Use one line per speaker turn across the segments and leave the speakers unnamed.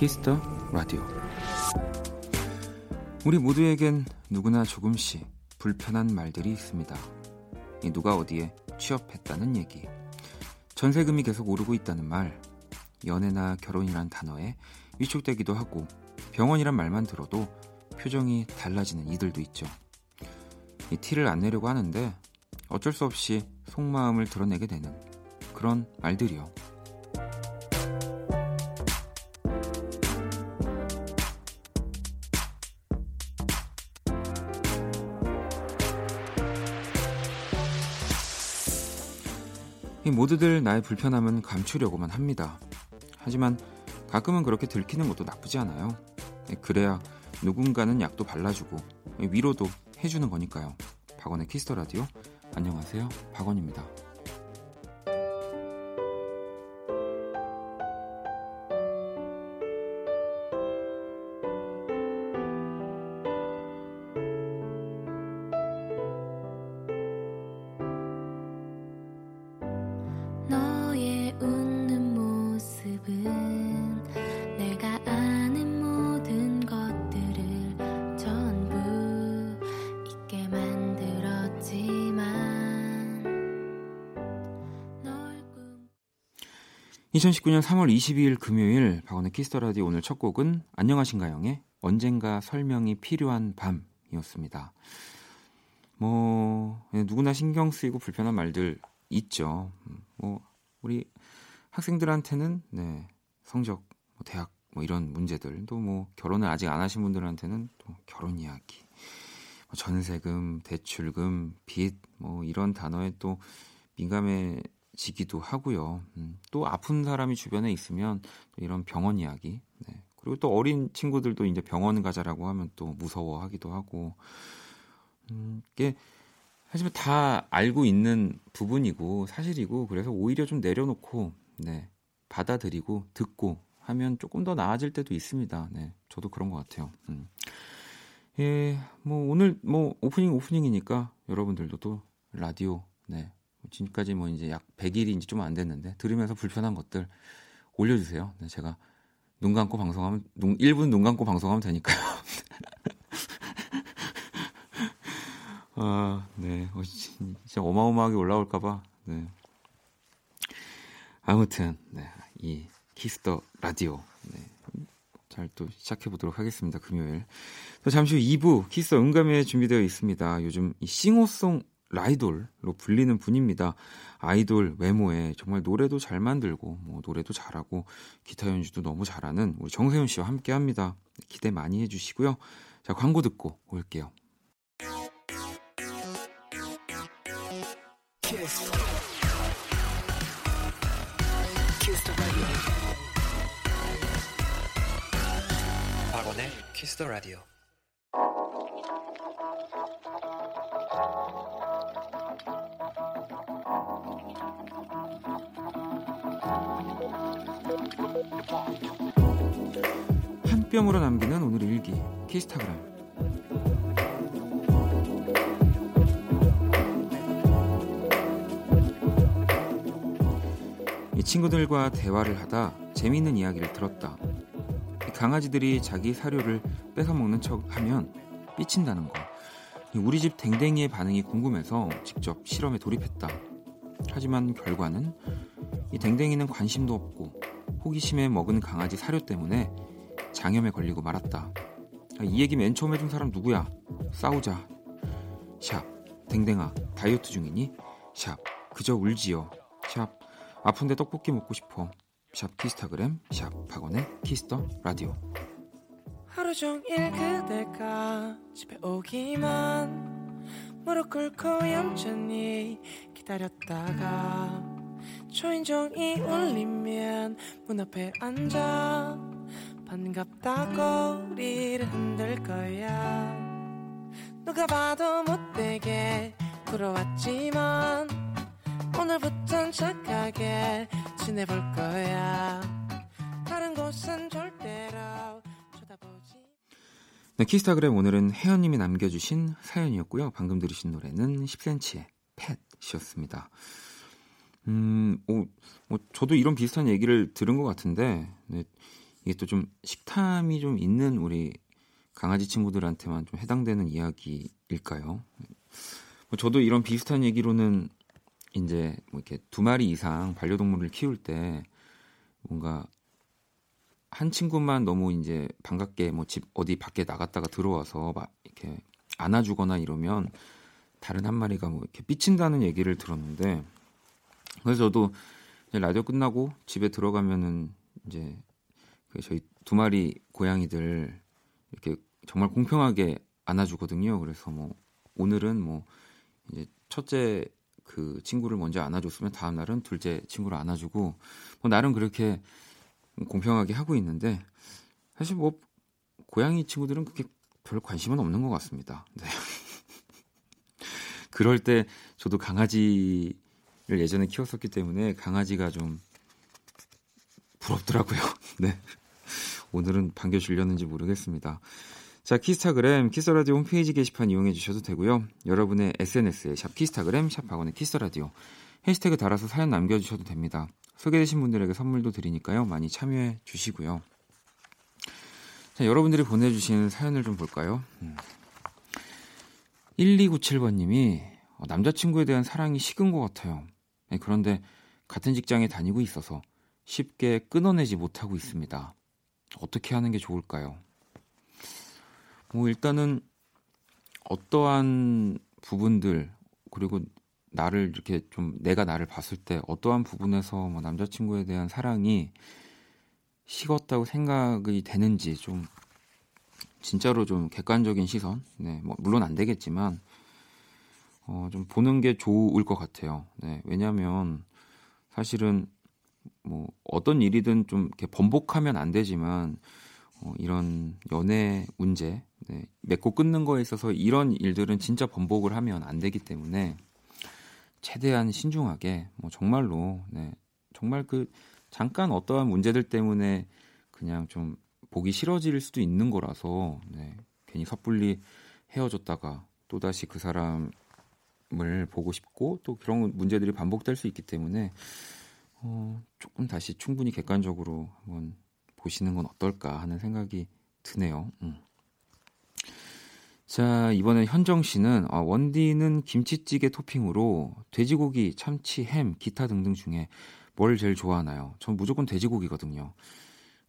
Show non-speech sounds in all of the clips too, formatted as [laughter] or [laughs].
Kiss the Radio 우리 모두에겐 누구나 조금씩 불편한 말들이 있습니다. 누가 어디에 취업했다는 얘기, 전세금이 계속 오르고 있다는 말, 연애나 결혼이란 단어에 위축되기도 하고 병원이란 말만 들어도 표정이 달라지는 이들도 있죠. 이 티를 안 내려고 하는데 어쩔 수 없이 속마음을 드러내게 되는 그런 말들이요. 모두들 나의 불편함은 감추려고만 합니다. 하지만 가끔은 그렇게 들키는 것도 나쁘지 않아요. 그래야 누군가는 약도 발라주고 위로도 해주는 거니까요. 박원의 키스터 라디오 안녕하세요. 박원입니다. (2019년 3월 22일) 금요일 박원의 Kiss the Radio 오늘 첫 곡은 안녕하신가요의 언젠가 설명이 필요한 밤이었습니다. 뭐 예, 누구나 신경 쓰이고 불편한 말들 있죠. 뭐 우리 학생들한테는 네, 성적, 뭐 대학 뭐 이런 문제들 또 뭐 결혼을 아직 안 하신 분들한테는 또 결혼 이야기, 뭐 전세금, 대출금, 빚 뭐 이런 단어에 또 민감해 지기도 하고요. 음, 또 아픈 사람이 주변에 있으면 이런 병원 이야기, 네. 그리고 또 어린 친구들도 이제 병원 가자라고 하면 또 무서워하기도 하고, 음, 이게 하지만 다 알고 있는 부분이고 사실이고 그래서 오히려 좀 내려놓고 네 받아들이고 듣고 하면 조금 더 나아질 때도 있습니다. 네 저도 그런 것 같아요. 음. 예, 뭐 오늘 뭐 오프닝 오프닝이니까 여러분들도 또 라디오 네 지금까지 뭐 이제 약 100일이 이제 좀 안 됐는데 들으면서 불편한 것들 올려주세요. 네, 제가 눈 감고 방송하면 눈, 1분 눈 감고 방송하면 되니까요. [laughs] 아, 네. 어, 진짜 어마어마하게 올라올까봐. 네. 아무튼, 네. 이 Kiss the Radio. 네. 잘 또 시작해보도록 하겠습니다. 금요일. 또 잠시 후 2부 키스 음감회 준비되어 있습니다. 요즘 이 싱어송 라이돌로 불리는 분입니다. 아이돌 외모에 정말 노래도 잘 만들고 뭐 노래도 잘하고 기타 연주도 너무 잘하는 우리 정세운 씨와 함께 합니다. 기대 많이 해 주시고요. 자 광고 듣고 올게요. 키스. 키스 박원의 키스 더 라디오. 한 뼘으로 남기는 오늘 일기 키스타그램 친구들과 대화를 하다 재미있는 이야기를 들었다. 강아지들이 자기 사료를 뺏어 먹는 척 하면 삐친다는 거. 우리 집 댕댕이의 반응이 궁금해서 직접 실험에 돌입했다. 하지만 결과는 이 댕댕이는 관심도 없고 호기심에 먹은 강아지 사료 때문에 장염에 걸리고 말았다. 이 얘기 맨 처음 해준 사람 누구야? 싸우자. 샵 댕댕아 다이어트 중이니? 샵 그저 울지요. 샵 아픈데 떡볶이 먹고 싶어. 샵 키스타그램 샵 박원의 키스터 라디오 하루 종일 그대가 집에 오기만 무릎 꿇고 얌전히 기다렸다가 초인종이 울리면 문 앞에 앉아 반갑다고 꼬리를 흔들 거야. 누가 봐도 못되게 부러웠지만 오늘부턴 착하게 지내볼 거야. 다른 곳은 절대로 쳐다보지 네, 키스타그램 오늘은 혜연님이 남겨주신 사연이었고요. 방금 들으신 노래는 10cm의 팻이었습니다. 음, 오, 뭐 저도 이런 비슷한 얘기를 들은 것 같은데 네, 이게 또 좀 식탐이 좀 있는 우리 강아지 친구들한테만 좀 해당되는 이야기일까요? 뭐 저도 이런 비슷한 얘기로는 이제 뭐 이렇게 두 마리 이상 반려동물을 키울 때 뭔가 한 친구만 너무 이제 반갑게 뭐 집 어디 밖에 나갔다가 들어와서 막 이렇게 안아주거나 이러면 다른 한 마리가 뭐 이렇게 삐친다는 얘기를 들었는데 그래서 저도 라디오 끝나고 집에 들어가면은 이제 그 저희 두 마리 고양이들 이렇게 정말 공평하게 안아주거든요. 그래서 뭐 오늘은 뭐 이제 첫째 그 친구를 먼저 안아줬으면 다음 날은 둘째 친구를 안아주고 뭐 나름 그렇게 공평하게 하고 있는데 사실 뭐 고양이 친구들은 그렇게 별 관심은 없는 것 같습니다. 네. [laughs] 그럴 때 저도 강아지를 예전에 키웠었기 때문에 강아지가 좀 부럽더라고요. [laughs] 네. 오늘은 반겨주려는지 모르겠습니다. 자, 키스타그램, Kiss the Radio 홈페이지 게시판 이용해 주셔도 되고요. 여러분의 SNS에 샵 키스타그램, 샵 박원의 Kiss the Radio 해시태그 달아서 사연 남겨주셔도 됩니다. 소개되신 분들에게 선물도 드리니까요. 많이 참여해 주시고요. 자, 여러분들이 보내주신 사연을 좀 볼까요? 음. 1297번님이 어, 남자친구에 대한 사랑이 식은 것 같아요. 네, 그런데 같은 직장에 다니고 있어서 쉽게 끊어내지 못하고 있습니다. 어떻게 하는 게 좋을까요? 뭐 일단은 어떠한 부분들 그리고 나를 이렇게 좀 내가 나를 봤을 때 어떠한 부분에서 뭐 남자친구에 대한 사랑이 식었다고 생각이 되는지 좀 진짜로 좀 객관적인 시선, 네, 뭐 물론 안 되겠지만 어, 좀 보는 게 좋을 것 같아요. 네, 왜냐하면 사실은 뭐 어떤 일이든 좀 이렇게 번복하면 안 되지만 어, 이런 연애 문제, 네, 맺고 끊는 거에 있어서 이런 일들은 진짜 번복을 하면 안 되기 때문에 최대한 신중하게 뭐 정말로 네, 정말 그 잠깐 어떠한 문제들 때문에 그냥 좀 보기 싫어질 수도 있는 거라서 네, 괜히 섣불리 헤어졌다가 또 다시 그 사람을 보고 싶고 또 그런 문제들이 반복될 수 있기 때문에 어, 조금 다시 충분히 객관적으로 한번 보시는 건 어떨까 하는 생각이 드네요. 음. 자, 이번에 현정 씨는 아, 원디는 김치찌개 토핑으로 돼지고기, 참치, 햄, 기타 등등 중에 뭘 제일 좋아하나요? 전 무조건 돼지고기거든요.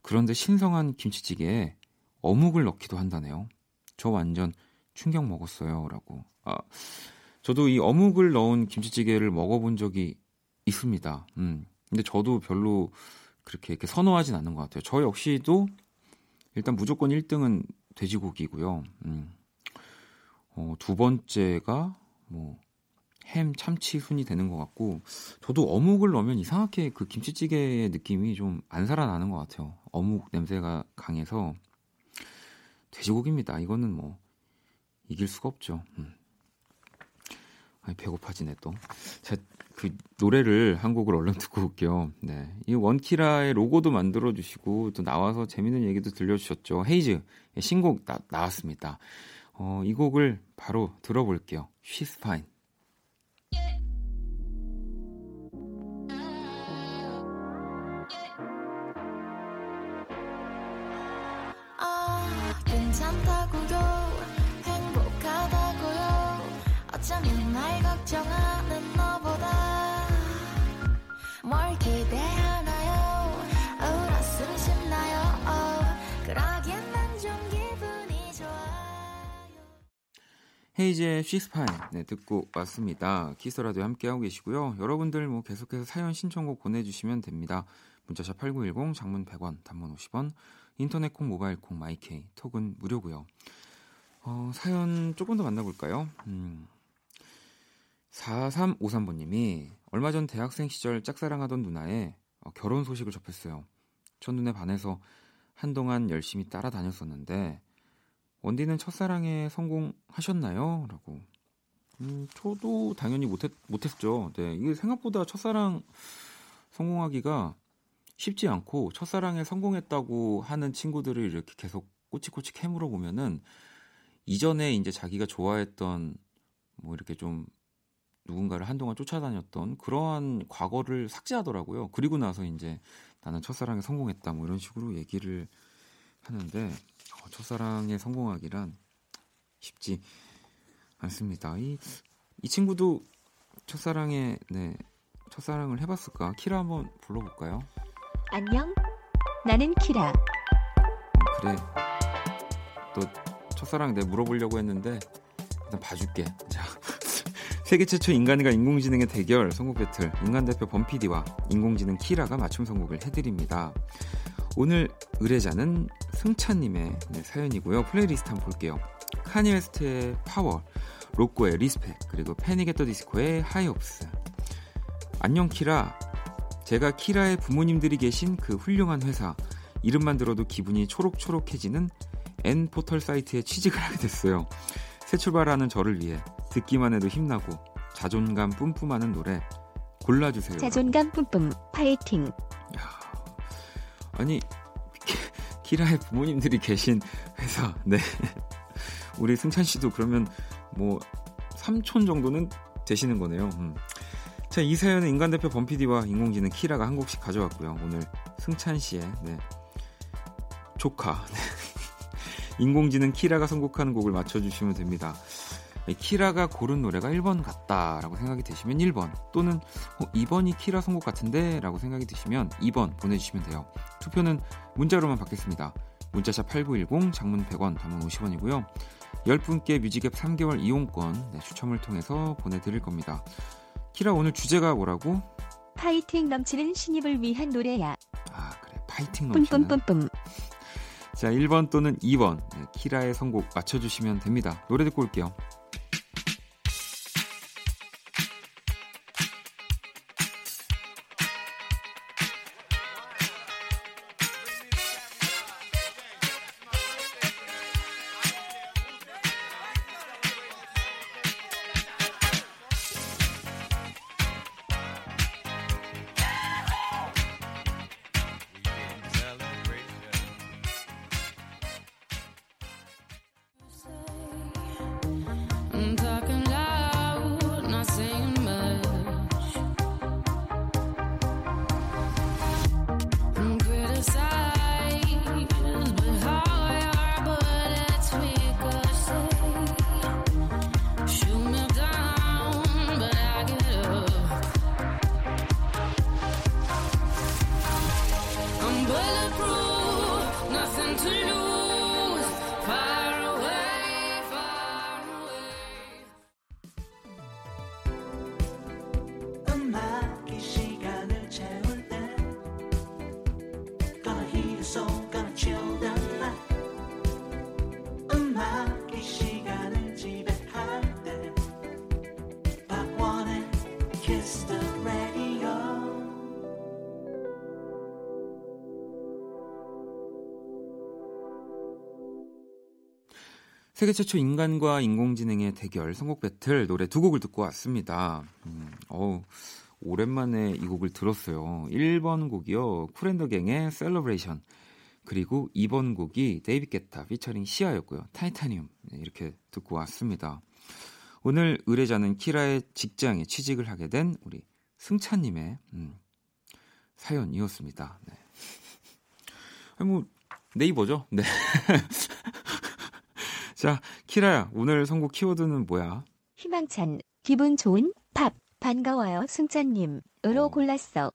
그런데 신성한 김치찌개에 어묵을 넣기도 한다네요. 저 완전 충격 먹었어요라고. 아, 저도 이 어묵을 넣은 김치찌개를 먹어본 적이 있습니다. 음. 근데 저도 별로 그렇게 이렇게 선호하진 않는 것 같아요. 저 역시도 일단 무조건 1등은 돼지고기고요. 음. 어, 두 번째가 뭐 햄, 참치 순이 되는 것 같고 저도 어묵을 넣으면 이상하게 그 김치찌개의 느낌이 좀 안 살아나는 것 같아요. 어묵 냄새가 강해서 돼지고기입니다. 이거는 뭐 이길 수가 없죠. 음. 아니, 배고파지네 또. 제가 그 노래를 한 곡을 얼른 듣고 올게요. 네. 이 원키라의 로고도 만들어 주시고 또 나와서 재밌는 얘기도 들려 주셨죠. 헤이즈 신곡 나, 나왔습니다. 어, 이 곡을 바로 들어볼게요. She's Fine. 헤이즈의 She's Fine 네, 듣고 왔습니다. Kiss the Radio 함께하고 계시고요. 여러분들 뭐 계속해서 사연 신청곡 보내주시면 됩니다. 문자샵 8910 장문 100원 단문 50원 인터넷 콩 모바일 콩 My K 톡은 무료고요. 어, 사연 조금 더 만나볼까요? 음, 4353번님이 얼마 전 대학생 시절 짝사랑하던 누나의 어, 결혼 소식을 접했어요. 첫눈에 반해서 한동안 열심히 따라다녔었는데 원디는 첫사랑에 성공하셨나요? 라고. 음, 저도 당연히 못했, 못했죠. 네. 이게 생각보다 첫사랑 성공하기가 쉽지 않고 첫사랑에 성공했다고 하는 친구들을 이렇게 계속 꼬치꼬치 캐물어 보면은 이전에 이제 자기가 좋아했던 뭐 이렇게 좀 누군가를 한동안 쫓아다녔던 그러한 과거를 삭제하더라고요. 그리고 나서 이제 나는 첫사랑에 성공했다 뭐 이런 식으로 얘기를 하는데 어, 첫사랑에 성공하기란 쉽지 않습니다. 이, 이 친구도 첫사랑에 네 첫사랑을 해봤을까? 키라 한번 불러볼까요?
안녕, 나는 키라.
어, 그래. 또 첫사랑 내 물어보려고 했는데 일단 봐줄게. 자. 세계 최초 인간과 인공지능의 대결 선곡 배틀 인간 대표 범피디와 인공지능 키라가 맞춤 선곡을 해드립니다. 오늘 의뢰자는 승찬님의 네, 사연이고요. 플레이리스트 한번 볼게요. Kanye West의 Power, 로꼬의 Respect, 그리고 Panic! At The Disco의 High Hopes. 안녕 키라. 제가 키라의 부모님들이 계신 그 훌륭한 회사 이름만 들어도 기분이 초록초록해지는 N 포털 사이트에 취직을 하게 됐어요. 새 출발하는 저를 위해 듣기만 해도 힘나고 자존감 뿜뿜하는 노래 골라주세요.
자존감 뿜뿜 파이팅.
야, 아니 키라의 부모님들이 계신 회사, 네. 우리 승찬 씨도 그러면 뭐 삼촌 정도는 되시는 거네요. 음. 자, 이 사연은 인간 대표 범피디와 인공지능 키라가 한 곡씩 가져왔고요. 오늘 승찬 씨의 네. 조카. 네. 인공지능 키라가 선곡하는 곡을 맞춰주시면 됩니다. 키라가 고른 노래가 1번 같다라고 생각이 되시면 1번 또는 어, 2번이 키라 선곡 같은데 라고 생각이 드시면 2번 보내주시면 돼요. 투표는 문자로만 받겠습니다. 문자샵 8910 장문 100원 단문 50원이고요. 10분께 뮤직앱 3개월 이용권 네, 추첨을 통해서 보내드릴 겁니다. 키라 오늘 주제가 뭐라고?
파이팅 넘치는 신입을 위한 노래야.
아 그래 파이팅 넘치는
뿜뿜뿜뿜.
자 1번 또는 2번 네, 키라의 선곡 맞춰주시면 됩니다. 노래 듣고 올게요. 세계 최초 인간과 인공지능의 대결 선곡 배틀 노래 두 곡을 듣고 왔습니다. 음, 어우, 오랜만에 이 곡을 들었어요. 1번 곡이요. 쿨앤더갱의 셀러브레이션. 그리고 2번 곡이 David Guetta featuring Sia였고요. Titanium. 네, 이렇게 듣고 왔습니다. 오늘 의뢰자는 키라의 직장에 취직을 하게 된 우리 승찬님의 음, 사연이었습니다. 네. 뭐 네이버죠? 네. [laughs] 자, 키라야, 오늘 선곡 키워드는 뭐야?
희망찬 기분 좋은 팝 반가워요 승찬님. 으로
어.
골랐어.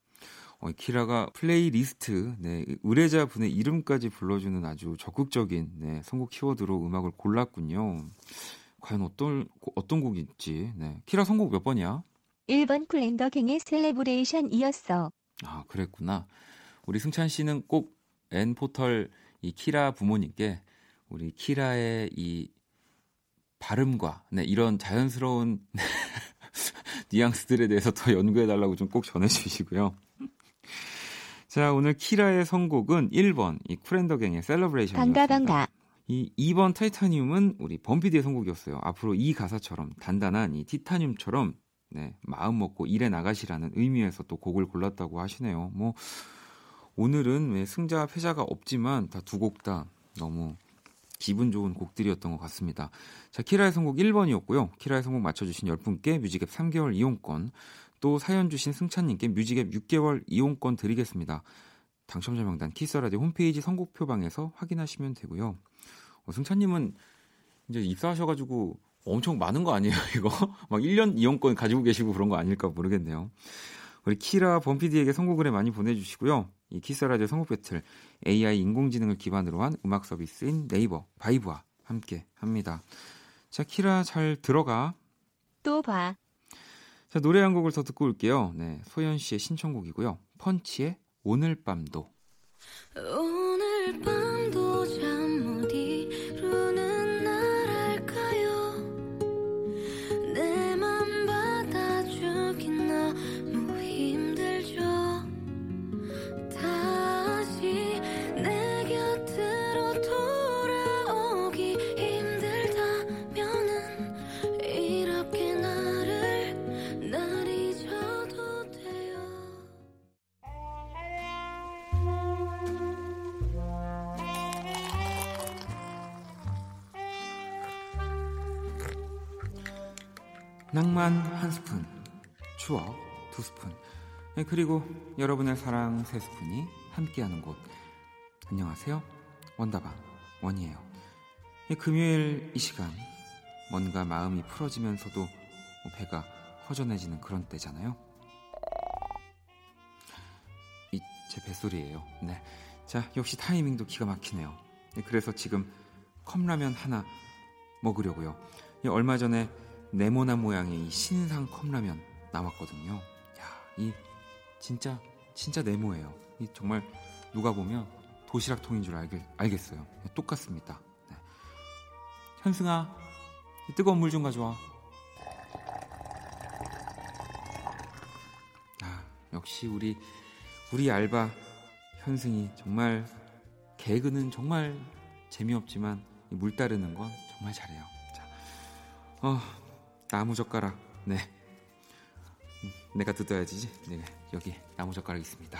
어, 키라가 플레이리스트, 네, 의뢰자 분의 이름까지 불러주는 아주 적극적인 네, 선곡 키워드로 음악을 골랐군요. 과연 어떤 고- 어떤 곡일지. 네. 키라 선곡 몇 번이야?
1번 Kool & The Gang의 Celebration 이었어.
아, 그랬구나. 우리 승찬 씨는 꼭 N 포털 이 키라 부모님께 우리 키라의 이 발음과 네, 이런 자연스러운 [laughs] 뉘앙스들에 대해서 더 연구해 달라고 좀 꼭 전해 주시고요. 자, 오늘 키라의 선곡은 1번 이 쿨앤더갱의 셀러브레이션.
반가 반가.
이 2번 Titanium은 우리 범피디의 선곡이었어요. 앞으로 이 가사처럼 단단한 이 티타늄처럼 네, 마음 먹고 일해 나가시라는 의미에서 또 곡을 골랐다고 하시네요. 뭐 오늘은 왜 승자 패자가 없지만 다 두 곡 다 너무 기분 좋은 곡들이었던 것 같습니다. 자, 키라의 선곡 1번이었고요. 키라의 선곡 맞춰주신 10분께 뮤직앱 3개월 이용권, 또 사연 주신 승찬님께 뮤직앱 6개월 이용권 드리겠습니다. 당첨자 명단 키스라디오 홈페이지 선곡표방에서 확인하시면 되고요. 어, 승찬님은 이제 입사하셔가지고 엄청 많은 거 아니에요, [laughs] 이거? 막 1년 이용권 가지고 계시고 그런 거 아닐까 모르겠네요. 우리 키라 범피디에게 선곡을 많이 보내주시고요. 이 키스라디오 선곡 배틀 AI 인공지능을 기반으로 한 음악 서비스인 네이버 바이브와 함께 합니다. 자, 키라 잘 들어가.
또 봐.
자, 노래 한 곡을 더 듣고 올게요. 네, 소연 씨의 신청곡이고요. 펀치의 오늘 밤도.
오늘 밤
낭만 한 스푼, 추억 두 스푼, 네, 그리고 여러분의 사랑 세 스푼이 함께하는 곳. 안녕하세요. 원다방 원이에요. 이 금요일 이 시간 뭔가 마음이 풀어지면서도 뭐 배가 허전해지는 그런 때잖아요. 이 제 뱃소리예요. 네. 자, 역시 타이밍도 기가 막히네요. 네, 그래서 지금 컵라면 하나 먹으려고요. 이 얼마 전에 네모난 모양의 이 신상 컵라면 나왔거든요. 야, 이 진짜 진짜 네모예요. 이 정말 누가 보면 도시락통인 줄 알겠, 알겠어요. 똑같습니다. 네. 현승아, 이 뜨거운 물 좀 가져와. 아, 역시 우리 우리 알바 현승이 정말 개그는 정말 재미없지만 이물 따르는 건 정말 잘해요. 자, 어, 나무 젓가락. 네. 음, 내가 뜯어야지. 네, 여기 나무 젓가락 있습니다.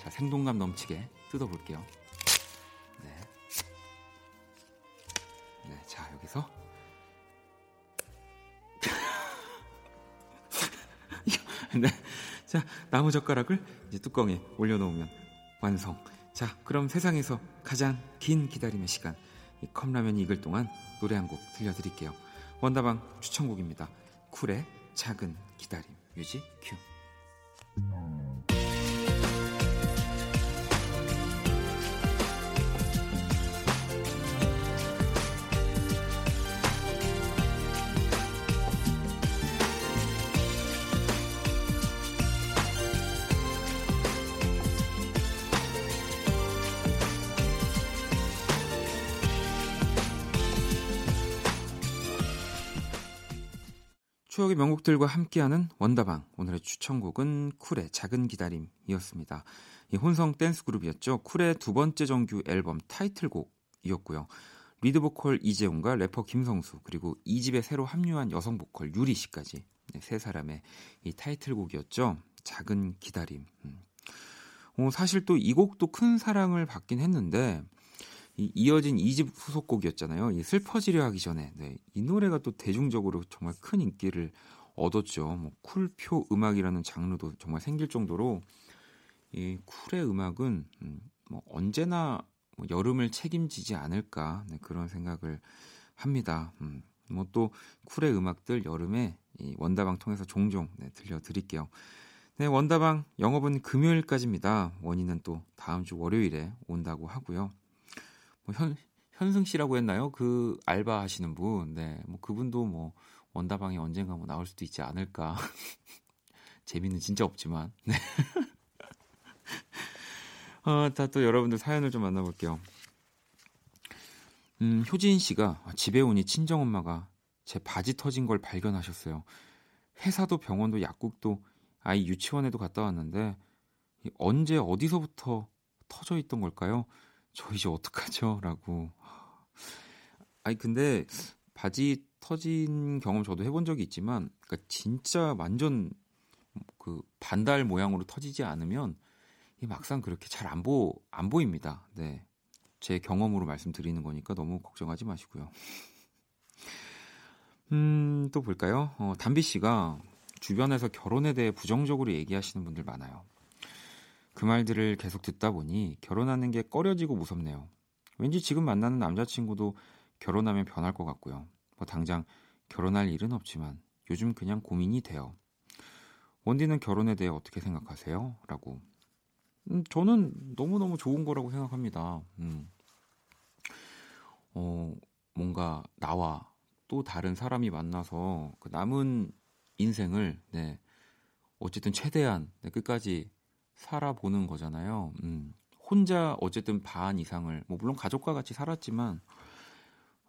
자, 생동감 넘치게 뜯어볼게요. 네. 네, 자, 여기서. [laughs] 네. 자, 나무 젓가락을 이제 뚜껑에 올려놓으면 완성. 자, 그럼 세상에서 가장 긴 기다림의 시간. 이 컵라면이 익을 동안 노래 한 곡 들려드릴게요. 원다방 추천곡입니다. 쿨의 작은 기다림. 뮤직 큐. 추억의 명곡들과 함께하는 원다방 오늘의 추천곡은 쿨의 작은 기다림이었습니다. 이 혼성 댄스 그룹이었죠. 쿨의 두 번째 정규 앨범 타이틀곡이었고요. 리드 보컬 이재훈과 래퍼 김성수 그리고 2집에 새로 합류한 여성 보컬 유리 씨까지 네, 세 사람의 이 타이틀곡이었죠. 작은 기다림. 음. 어, 사실 또 이 곡도 큰 사랑을 받긴 했는데 이 이어진 2집 후속곡이었잖아요. 이 슬퍼지려 하기 전에. 네, 이 노래가 또 대중적으로 정말 큰 인기를 얻었죠. 뭐 쿨표 음악이라는 장르도 정말 생길 정도로 이 쿨의 음악은 음, 뭐 언제나 뭐 여름을 책임지지 않을까 네, 그런 생각을 합니다. 음, 뭐 또 쿨의 음악들 여름에 이 원다방 통해서 종종 네, 들려드릴게요. 네, 원다방 영업은 금요일까지입니다. 원인은 또 다음 주 월요일에 온다고 하고요. 뭐 현, 현승 씨라고 했나요? 그 알바 하시는 분. 네. 뭐 그분도 뭐 원다방에 언젠가 뭐 나올 수도 있지 않을까. [laughs] 재미는 진짜 없지만. [laughs] 네. [laughs] 어, 자, 또 여러분들 사연을 좀 만나볼게요. 음, 효진 씨가 집에 오니 친정 엄마가 제 바지 터진 걸 발견하셨어요. 회사도 병원도 약국도 아이 유치원에도 갔다 왔는데 이 언제 어디서부터 터져 있던 걸까요? 저 이제 어떡하죠? 라고. 아니, 근데 바지 터진 경험 저도 해본 적이 있지만, 그러니까 진짜 완전 그 반달 모양으로 터지지 않으면 이 막상 그렇게 잘 안 보, 안 보입니다. 네. 제 경험으로 말씀드리는 거니까 너무 걱정하지 마시고요. 음, 또 볼까요? 어, 담비 씨가 주변에서 결혼에 대해 부정적으로 얘기하시는 분들 많아요. 그 말들을 계속 듣다 보니 결혼하는 게 꺼려지고 무섭네요. 왠지 지금 만나는 남자친구도 결혼하면 변할 것 같고요. 뭐 당장 결혼할 일은 없지만 요즘 그냥 고민이 돼요. 원디는 결혼에 대해 어떻게 생각하세요? 라고. 음, 저는 너무너무 좋은 거라고 생각합니다. 음. 어, 뭔가 나와 또 다른 사람이 만나서 그 남은 인생을, 네, 어쨌든 최대한 네, 끝까지 살아보는 거잖아요. 음. 혼자 어쨌든 반 이상을, 뭐 물론 가족과 같이 살았지만,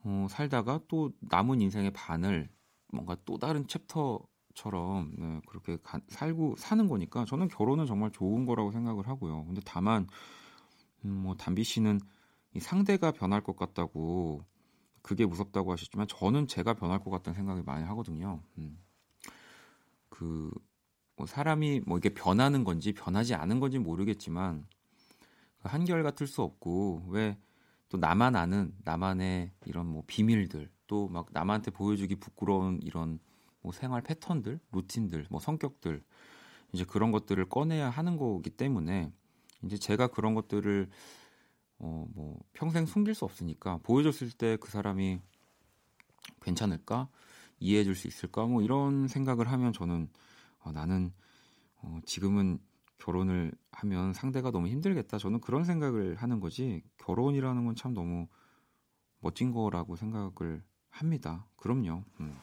어, 살다가 또 남은 인생의 반을 뭔가 또 다른 챕터처럼 네, 그렇게 가, 살고 사는 거니까 저는 결혼은 정말 좋은 거라고 생각을 하고요. 근데 다만 음, 뭐 담비 씨는 이 상대가 변할 것 같다고 그게 무섭다고 하셨지만 저는 제가 변할 것 같다는 생각을 많이 하거든요. 음. 그 뭐 사람이 뭐 이게 변하는 건지 변하지 않은 건지 모르겠지만 그 한결 같을 수 없고 왜 또 나만 아는 나만의 이런 뭐 비밀들 또 막 남한테 보여주기 부끄러운 이런 뭐 생활 패턴들, 루틴들, 뭐 성격들 이제 그런 것들을 꺼내야 하는 거기 때문에 이제 제가 그런 것들을 어 뭐 평생 숨길 수 없으니까 보여줬을 때 그 사람이 괜찮을까? 이해해 줄 수 있을까? 뭐 이런 생각을 하면 저는 어, 나는 어, 지금은 결혼을 하면 상대가 너무 힘들겠다 저는 그런 생각을 하는 거지 결혼이라는 건 참 너무 멋진 거라고 생각을 합니다. 그럼요. 음.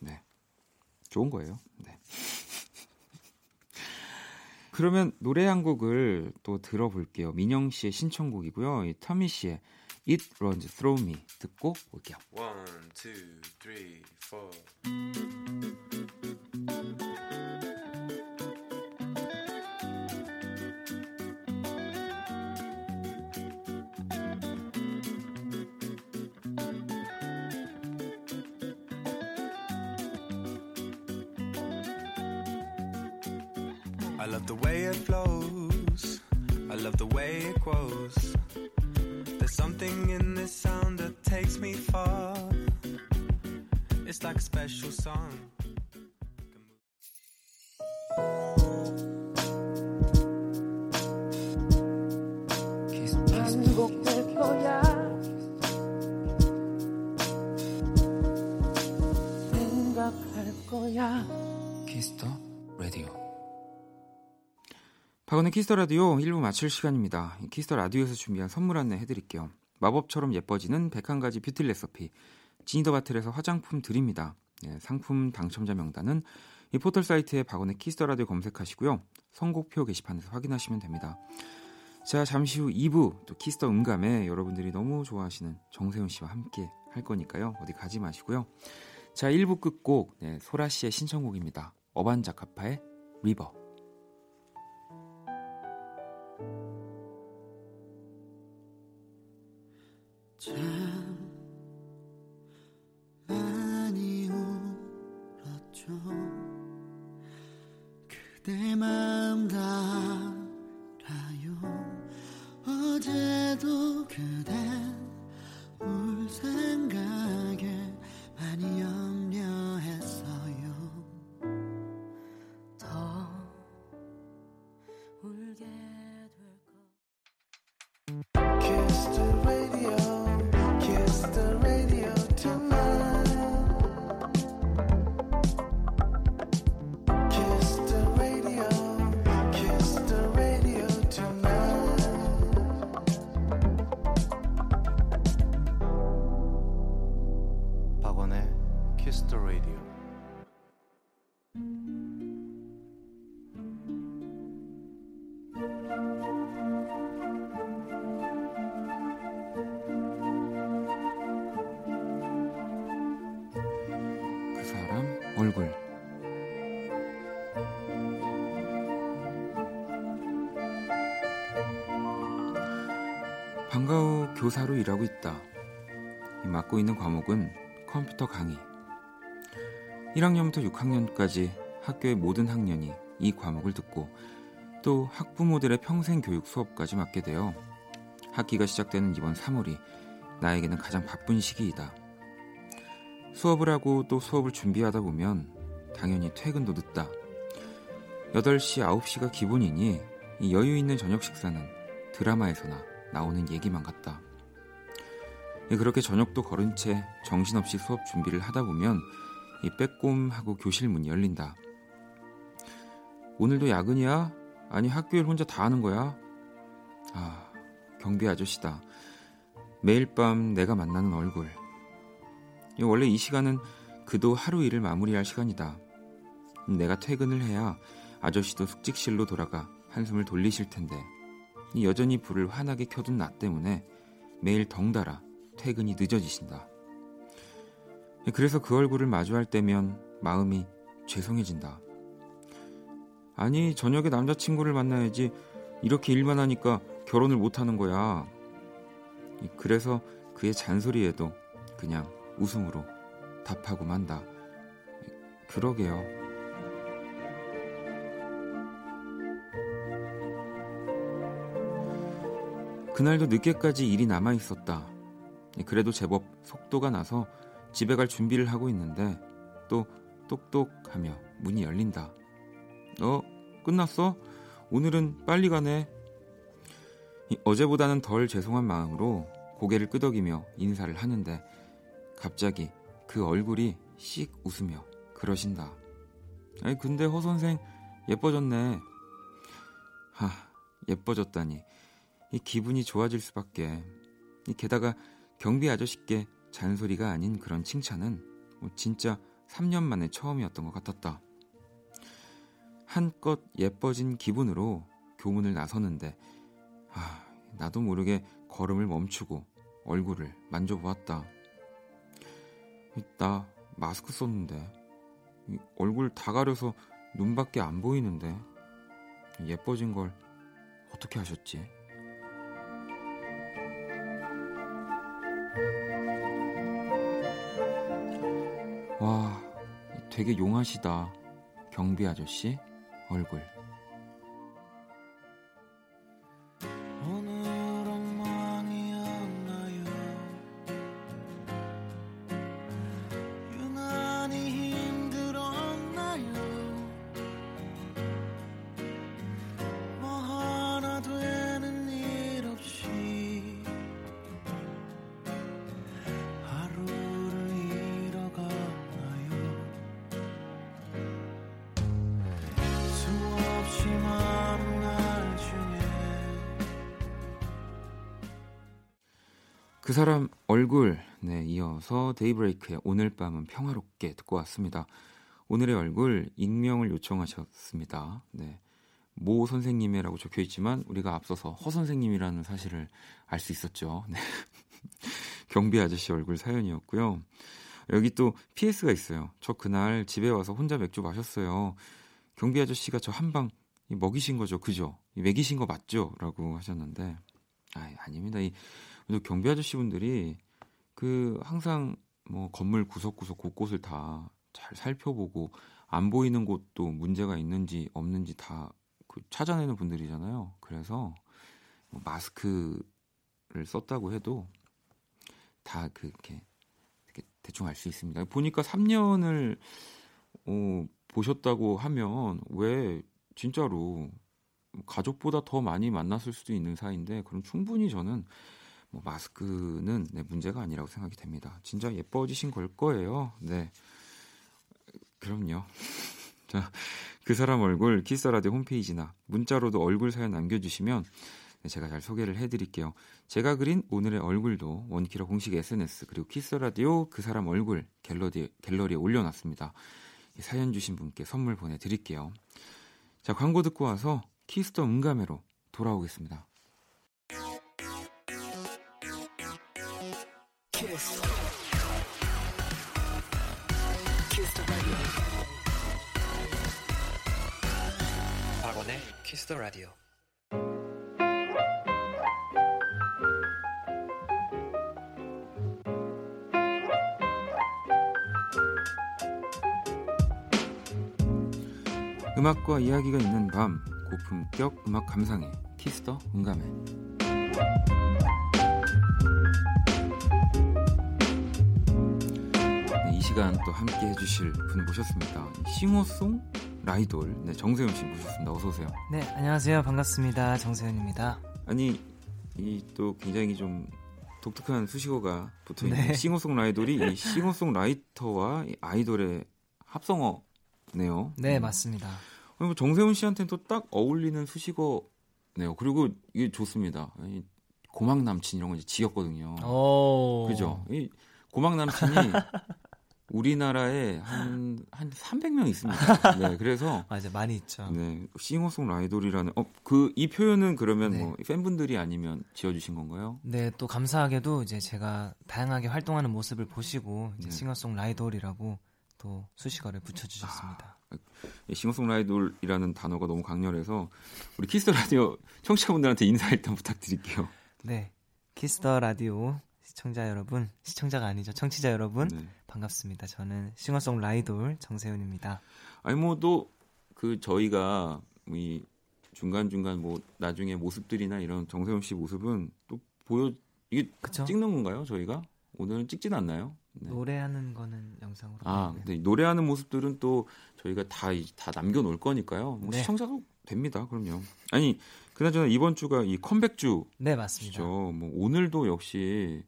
네. 좋은 거예요. 네. [laughs] 그러면 노래 한 곡을 또 들어볼게요. 민영 씨의 신청곡이고요. 이 터미 씨의 It Runs Through Me 듣고 올게요.
One, two, three, four. There's something in this sound that takes me far. It's like a special song.
거야.
박원의 키스 더 라디오 1부 마칠 시간입니다. 이 키스 더 라디오에서 준비한 선물 안내 해드릴게요. 마법처럼 예뻐지는 101가지 뷰티 레시피 지니 더 바틀에서 화장품 드립니다. 예, 상품 당첨자 명단은 이 포털 사이트에 박원의 키스 더 라디오 검색하시고요. 선곡표 게시판에서 확인하시면 됩니다. 자, 잠시 후 2부 또 키스 더 음감회 여러분들이 너무 좋아하시는 정세운 씨와 함께 할 거니까요. 어디 가지 마시고요. 자, 1부 끝곡 네, 소라 씨의 신청곡입니다. 어반자카파의 리버. 후 교사로 일하고 있다. 이 맡고 있는 과목은 컴퓨터 강의. 1학년부터 6학년까지 학교의 모든 학년이 이 과목을 듣고 또 학부모들의 평생 교육 수업까지 맡게 되어 학기가 시작되는 이번 3월이 나에게는 가장 바쁜 시기이다. 수업을 하고 또 수업을 준비하다 보면 당연히 퇴근도 늦다. 8시, 9시가 기본이니 이 여유 있는 저녁 식사는 드라마에서나 나오는 얘기만 같다. 예, 그렇게 저녁도 거른 채 정신없이 수업 준비를 하다 보면 이 빼꼼하고 교실 문이 열린다. 오늘도 야근이야? 아니 학교일 혼자 다 하는 거야? 아, 경비 아저씨다. 매일 밤 내가 만나는 얼굴. 이 원래 이 시간은 그도 하루 일을 마무리할 시간이다. 내가 퇴근을 해야 아저씨도 숙직실로 돌아가 한숨을 돌리실 텐데 이 여전히 불을 환하게 켜둔 나 때문에 매일 덩달아 퇴근이 늦어지신다. 그래서 그 얼굴을 마주할 때면 마음이 죄송해진다. 아니 저녁에 남자친구를 만나야지 이렇게 일만 하니까 결혼을 못하는 거야. 그래서 그의 잔소리에도 그냥 웃음으로 답하고 만다. 그러게요. 그날도 늦게까지 일이 남아 있었다. 그래도 제법 속도가 나서 집에 갈 준비를 하고 있는데 또 똑똑하며 문이 열린다. 어, 끝났어? 오늘은 빨리 가네. 어제보다는 덜 죄송한 마음으로 고개를 끄덕이며 인사를 하는데 갑자기 그 얼굴이 씩 웃으며 그러신다. 아니 근데 허 선생 예뻐졌네. 하 예뻐졌다니 이 기분이 좋아질 수밖에. 이 게다가 경비 아저씨께 잔소리가 아닌 그런 칭찬은 뭐 진짜 3년 만에 처음이었던 것 같았다. 한껏 예뻐진 기분으로 교문을 나서는데 아, 나도 모르게 걸음을 멈추고 얼굴을 만져보았다. 나 마스크 썼는데 얼굴 다 가려서 눈밖에 안 보이는데 예뻐진 걸 어떻게 하셨지? 되게 용하시다. 경비 아저씨 얼굴. 그 사람 얼굴 네 이어서 데이브레이크의 오늘 밤은 평화롭게 듣고 왔습니다. 오늘의 얼굴 익명을 요청하셨습니다. 네. 모 선생님이라고 적혀 있지만 우리가 앞서서 허 선생님이라는 사실을 알 수 있었죠. 네. [laughs] 경비 아저씨 얼굴 사연이었고요. 여기 또 PS가 있어요. 저 그날 집에 와서 혼자 맥주 마셨어요. 경비 아저씨가 저 한 방 먹이신 거죠, 그죠? 이 먹이신 거 맞죠?라고 하셨는데, 아 아닙니다. 이 또 경비 아저씨 분들이 그 항상 뭐 건물 구석구석 곳곳을 다 잘 살펴보고 안 보이는 곳도 문제가 있는지 없는지 다 그 찾아내는 분들이잖아요. 그래서 뭐 마스크를 썼다고 해도 다 그렇게 이렇게 대충 알 수 있습니다. 보니까 3년을 어, 보셨다고 하면 왜 진짜로 가족보다 더 많이 만났을 수도 있는 사이인데 그럼 충분히 저는 뭐 마스크는 네, 문제가 아니라고 생각이 됩니다. 진짜 예뻐지신 걸 거예요. 네. 그럼요. [laughs] 자, 그 사람 얼굴 키스라디오 홈페이지나 문자로도 얼굴 사연 남겨주시면 네, 제가 잘 소개를 해드릴게요. 제가 그린 오늘의 얼굴도 원키라 공식 SNS 그리고 키스라디오 그 사람 얼굴 갤러리, 갤러리에 올려놨습니다. 이 사연 주신 분께 선물 보내드릴게요. 자, 광고 듣고 와서 키스 더 음감회로 돌아오겠습니다.
박원의 키스 더 라디오.
음악과 이야기가 있는 밤 고품격 음악 감상회 키스 더 음감회 시간 또 함께 해주실 분 모셨습니다. 싱어송 라이돌 네, 정세운 씨 모셨습니다. 어서 오세요.
네, 안녕하세요. 반갑습니다. 정세운입니다.
아니 이 또 굉장히 좀 독특한 수식어가 붙어 있는
네.
싱어송 라이돌이 이 싱어송 라이터와 이 아이돌의 합성어네요.
네,
음.
맞습니다.
정세훈 씨한테는 또 딱 어울리는 수식어네요. 그리고 이게 좋습니다. 이 고막 남친 이런 거 이제 지었거든요.
오.
그죠? 이 고막 남친이 [laughs] 우리나라에 한, 한 300명 있습니다. [laughs] 네, 그래서
맞아, 많이 있죠.
네, 싱어송 라이돌이라는 어 그 이 표현은 그러면
네.
뭐 팬분들이 아니면 지어주신 건가요?
네, 또 감사하게도 이제 제가 다양하게 활동하는 모습을 보시고 이제
네.
싱어송 라이돌이라고 또 수식어를 붙여주셨습니다.
이 싱어송 라이돌이라는 단어가 너무 강렬해서 우리 키스 더 라디오 청취자분들한테 인사 일단 부탁드릴게요.
네, 키스 더 라디오 시청자 여러분, 시청자가 아니죠, 청취자 여러분
네.
반갑습니다. 저는 싱어송 라이돌 정세운입니다.
아니 뭐 또 그 저희가 이 중간 중간 뭐 나중에 모습들이나 이런 정세운 씨 모습은 또 보여 이게
그쵸?
찍는 건가요? 저희가 오늘은 찍진 않나요? 네.
노래하는 거는 영상으로.
아. 근데 노래하는 모습들은 또 저희가 다 다 남겨놓을 거니까요. 뭐
네.
시청자도 됩니다. 그럼요. 아니 그나저나 이번 주가 이 컴백주죠.
네, 맞습니다.
뭐 오늘도 역시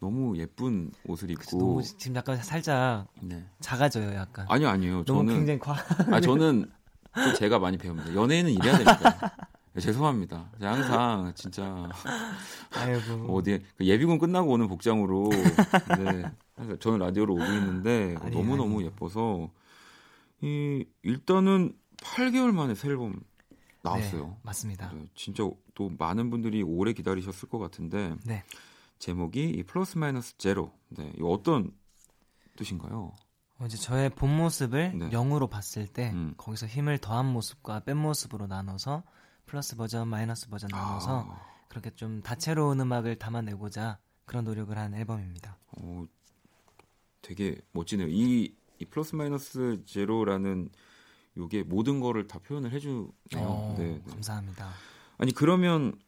너무 예쁜 옷을 입고.
너무 지금 약간 살짝
네.
작아져요, 약간.
아니요, 아니요.
너무
저는
굉장히 과.
아 저는 또 제가 많이 배웁니다. 연예인은 이래야 됩니다. 네, 죄송합니다. 항상 진짜
아이고.
어디 그 예비군 끝나고 오는 복장으로 네. 그래서 저는 라디오로 오고 있는데
아니,
너무 너무. 예뻐서 이 일단은 8개월 만에 새 앨범 나왔어요.
네, 맞습니다.
네, 진짜 또 많은 분들이 오래 기다리셨을 것 같은데
네.
제목이 이 플러스 마이너스 제로. 네, 이 어떤 뜻인가요?
어, 이제 저의 본 모습을
네.
0으로 봤을 때
음.
거기서 힘을 더한 모습과 뺀 모습으로 나눠서 플러스 버전, 마이너스 버전 나눠서
아,
그렇게 좀 다채로운 음악을 담아내고자 그런 노력을 한 앨범입니다.
어, 되게 멋지네요. 이, 이 플러스 마이너스 제로라는 요게 모든 거를 다 표현을 해주네요.
어,
네, 네.
감사합니다.
아니 그러면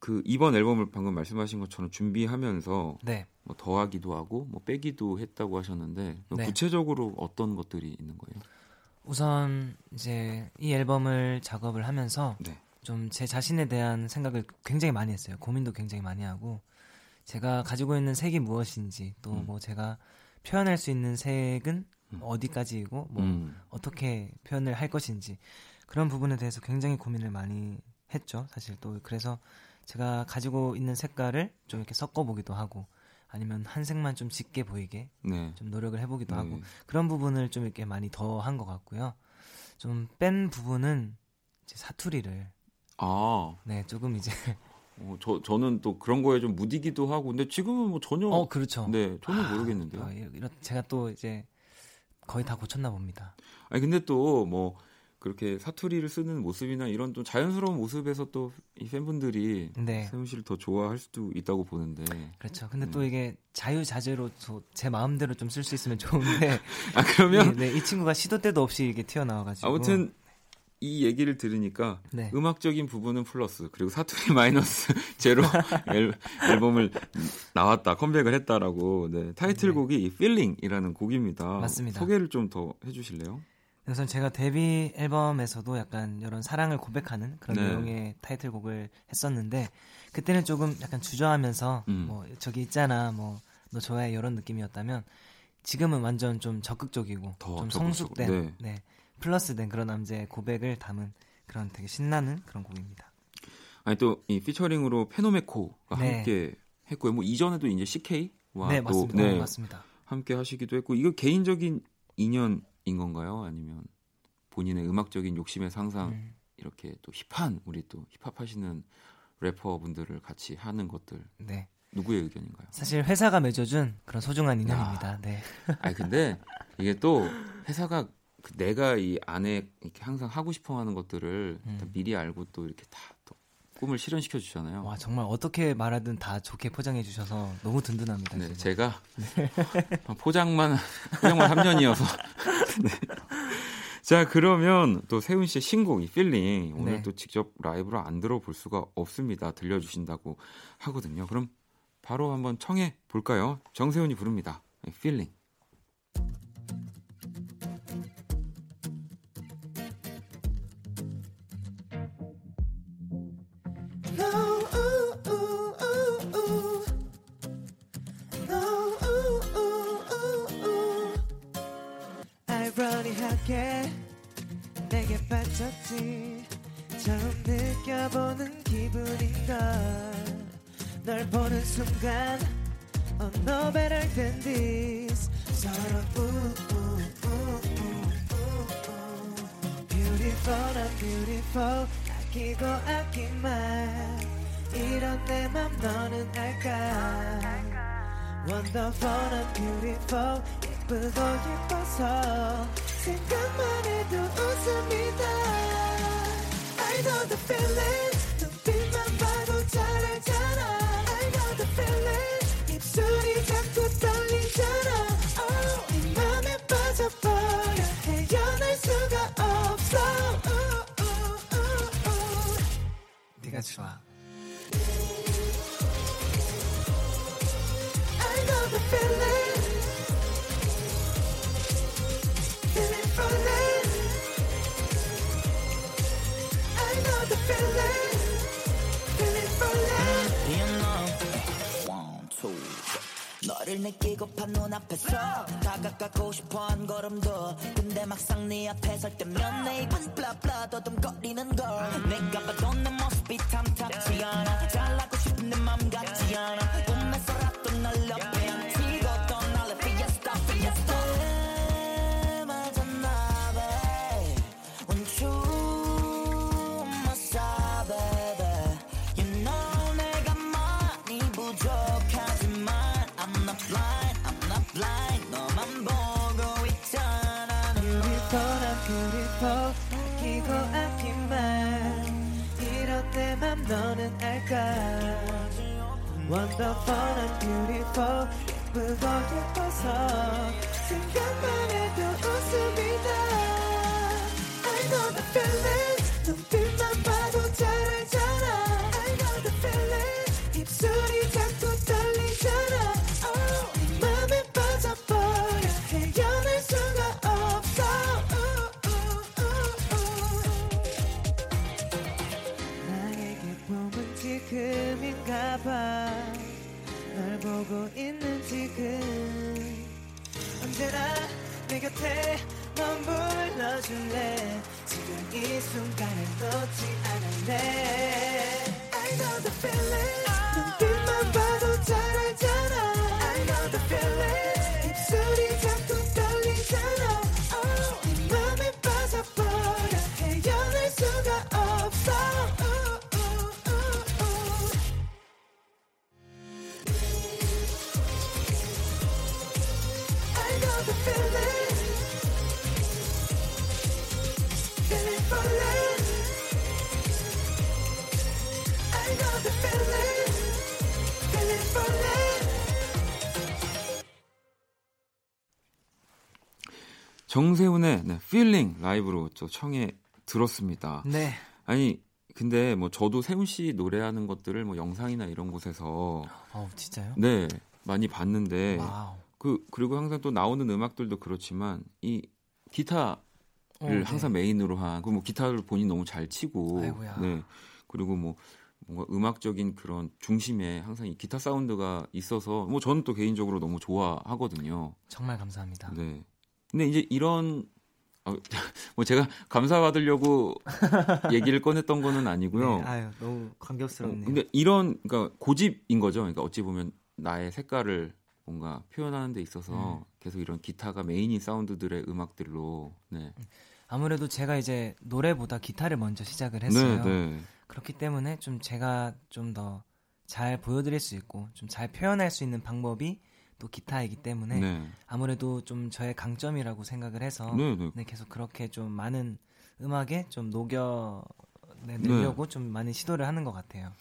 그 이번 앨범을 방금 말씀하신 것처럼 준비하면서
네.
뭐 더하기도 하고 뭐 빼기도 했다고 하셨는데
네.
구체적으로 어떤 것들이 있는 거예요?
우선 이제 이 앨범을 작업을 하면서
네.
좀제 자신에 대한 생각을 굉장히 많이 했어요. 고민도 굉장히 많이 하고 제가 가지고 있는 색이 무엇인지 또
음.
뭐 제가 표현할 수 있는 색은
음.
어디까지이고 뭐
음.
어떻게 표현을 할 것인지 그런 부분에 대해서 굉장히 고민을 많이 했죠. 사실 또 그래서 제가 가지고 있는 색깔을 좀 이렇게 섞어보기도 하고 아니면 한 색만 좀 짙게 보이게
네.
좀 노력을 해보기도
네.
하고 그런 부분을 좀 이렇게 많이 더 한 것 같고요. 좀 뺀 부분은 이제 사투리를
아,
네 조금 이제 [laughs]
어, 저 저는 또 그런 거에 좀 무디기도 하고, 근데 지금은 뭐 전혀
어 그렇죠.
네 전혀
아,
모르겠는데요.
또 이런 제가 또 이제 거의 다 고쳤나 봅니다.
아니 근데 또 뭐 그렇게 사투리를 쓰는 모습이나 이런 좀 자연스러운 모습에서 또 이 팬분들이
네.
세훈 씨를 더 좋아할 수도 있다고 보는데.
그렇죠. 근데
음.
또 이게 자유자재로 저- 제 마음대로 좀 쓸 수 있으면 좋은데 [laughs]
아 그러면
이, 네, 이 친구가 시도 때도 없이 이게 튀어나와가지고
아무튼 이 얘기를 들으니까
네.
음악적인 부분은 플러스 그리고 사투리 마이너스 [laughs] 제로 [laughs] 앨, 앨범을 나왔다 컴백을 했다라고 네, 타이틀곡이 이 Feeling이라는 곡입니다.
맞습니다.
소개를 좀 더 해주실래요?
그래서 제가 데뷔 앨범에서도 약간 이런 사랑을 고백하는 그런
네.
내용의 타이틀곡을 했었는데 그때는 조금 약간 주저하면서
음.
뭐 저기 있잖아 뭐 너 좋아해 이런 느낌이었다면 지금은 완전 좀 적극적이고 더좀 성숙된
네.
네. 플러스된 그런 남자의 고백을 담은 그런 되게 신나는 그런 곡입니다.
아니 또 이 피처링으로 페노메코가
네.
함께 했고요. 뭐 이전에도 이제 CK와
네
또
맞습니다.
네,
맞습니다.
함께 하시기도 했고 이거 개인적인 인연인 건가요? 아니면 본인의 음악적인 욕심에서 항상
음.
이렇게 또 힙한 우리 또 힙합 하시는 래퍼분들을 같이 하는 것들
네.
누구의 의견인가요?
사실 회사가 맺어준 그런 소중한 인연입니다. 네. [laughs]
아니 근데 이게 또 회사가 그 내가 이 안에 이렇게 항상 하고 싶어 하는 것들을
음.
다 미리 알고 또 이렇게 다 또 꿈을 실현시켜 주잖아요.
와 정말 어떻게 말하든 다 좋게 포장해 주셔서 너무 든든합니다.
네,
진짜.
제가 포장만 포장만 3년이어서. [laughs] 네. 자 그러면 또 세운 씨의 신곡 이 Feeling 오늘
네.
또 직접 라이브로 안 들어볼 수가 없습니다. 들려주신다고 하거든요. 그럼 바로 한번 청해 볼까요? 정세운이 부릅니다.
No, 수가 없어.
네가 좋아.
I know the feeling. Feeling falling. I know the. Feeling
너를 느끼고파 눈앞에서 다가가고 싶어 한 걸음도 근데 막상 네 앞에 설 때면 내 입은 블라블라 더듬거리는 걸 내가 봐도 내 모습이 탐탁지 않아. 잘나고 싶은 내 맘 같지 않아
너는 알까? Wonderful, I'm beautiful. 예쁘고 예뻐서 생각만 해도 웃음이 나. I know the feeling. 지금인가 봐. 널 보고 있는 지금. 언제나 내 곁에 머물러줄래 지금 이 순간을 놓지 않을래 I know the feeling 눈빛만
정세운의 네, Feeling 라이브로 또 청해 들었습니다.
네.
아니 근데 뭐 저도 세운 씨 노래하는 것들을 뭐 영상이나 이런 곳에서
어 진짜요?
네 많이 봤는데
와우.
그 그리고 항상 또 나오는 음악들도 그렇지만 이 기타를
어, 네.
항상 메인으로 한 그 뭐 기타를 본인 너무 잘 치고
아이고야.
네 그리고 뭐 뭔가 음악적인 그런 중심에 항상 이 기타 사운드가 있어서 뭐 저는 또 개인적으로 너무 좋아하거든요.
정말 감사합니다.
네. 근데 이제 이런 어, [laughs] 뭐 제가 감사받으려고 [laughs] 얘기를 꺼냈던 거는 아니고요.
네, 아유 너무
어,
감격스럽네요.
근데 이런 그러니까 고집인 거죠. 그러니까 어찌 보면 나의 색깔을 뭔가 표현하는 데 있어서
음.
계속 이런 기타가 메인인 사운드들의 음악들로 네.
아무래도 제가 이제 노래보다 기타를 먼저 시작을 했어요.
네, 네.
그렇기 때문에 좀 제가 좀 더 잘 보여드릴 수 있고 좀 잘 표현할 수 있는 방법이 또 기타이기 때문에
네.
아무래도 좀 저의 강점이라고 생각을 해서
네, 네.
네, 계속 그렇게 좀 많은 음악에 좀 녹여 내려고
네.
좀 많이 시도를 하는 것 같아요.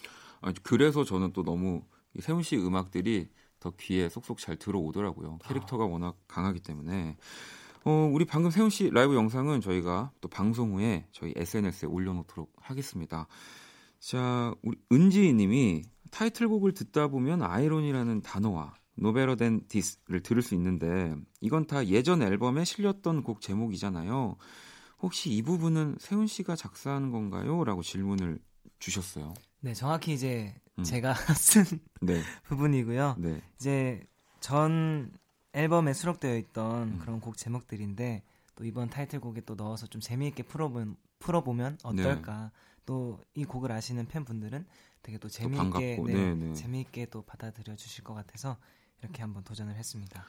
아, 그래서 저는 또 너무 이 세훈 씨 음악들이 더 귀에 쏙쏙 잘 들어오더라고요. 캐릭터가 워낙 강하기 때문에. 어, 우리 방금 세훈 씨 라이브 영상은 저희가 또 방송 후에 저희 SNS에 올려놓도록 하겠습니다. 자, 우리 은지 님이 타이틀곡을 듣다 보면 아이러니라는 단어와 No Better Than This를 들을 수 있는데 이건 다 예전 앨범에 실렸던 곡 제목이잖아요. 혹시 이 부분은 세운 씨가 작사한 건가요? 라고 질문을 주셨어요.
네, 정확히 이제
음.
제가 [laughs] 쓴
네.
부분이고요.
네.
이제 전 앨범에 수록되어 있던
음.
그런 곡 제목들인데 또 이번 타이틀곡에 또 넣어서 좀 재미있게 풀어보면 풀어보면 어떨까. 또이 곡을 아시는 팬분들은 되게 또 재미있게
반갑고,
네,
네, 네.
재미있게 또 받아들여 주실 것 같아서 이렇게 한번 도전을 했습니다.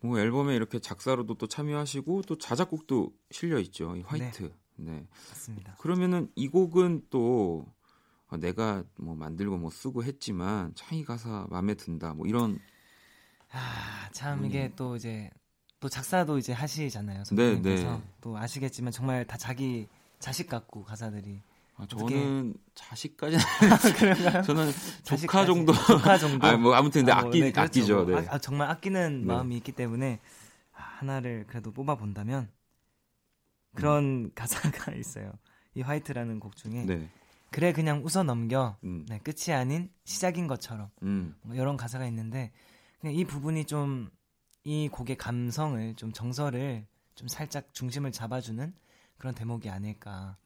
뭐 앨범에 이렇게 작사로도 또 참여하시고 또 자작곡도 실려 있죠. 이 화이트. 네.
맞습니다.
그러면은 이 곡은 또 어, 내가 뭐 만들고 뭐 쓰고 했지만 참이 가사 마음에 든다. 뭐 이런
아, 참
음.
이게 또 이제 또 작사도 이제 하시잖아요.
네,
선생님께서
네.
또 아시겠지만 정말 다 자기 자식 같고 가사들이
아,
어떻게-
저는 자식까지는 [laughs]
그런가요?
저는 조카
자식까지.
정도
조카 정도.
아, 뭐 아무튼 근데
아, 뭐,
아끼
네, 그렇죠.
아끼죠.
뭐,
네.
아, 아, 정말 아끼는
네.
마음이 있기 때문에 아, 하나를 그래도 뽑아 본다면 그런 가사가 [laughs] 있어요. 이 화이트라는 곡 중에
네.
그래 그냥 웃어 넘겨
음.
네, 끝이 아닌 시작인 것처럼
음.
뭐 이런 가사가 있는데 그냥 이 부분이 좀 이 곡의 감성을 좀 정서를 좀 살짝 중심을 잡아주는 그런 대목이 아닐까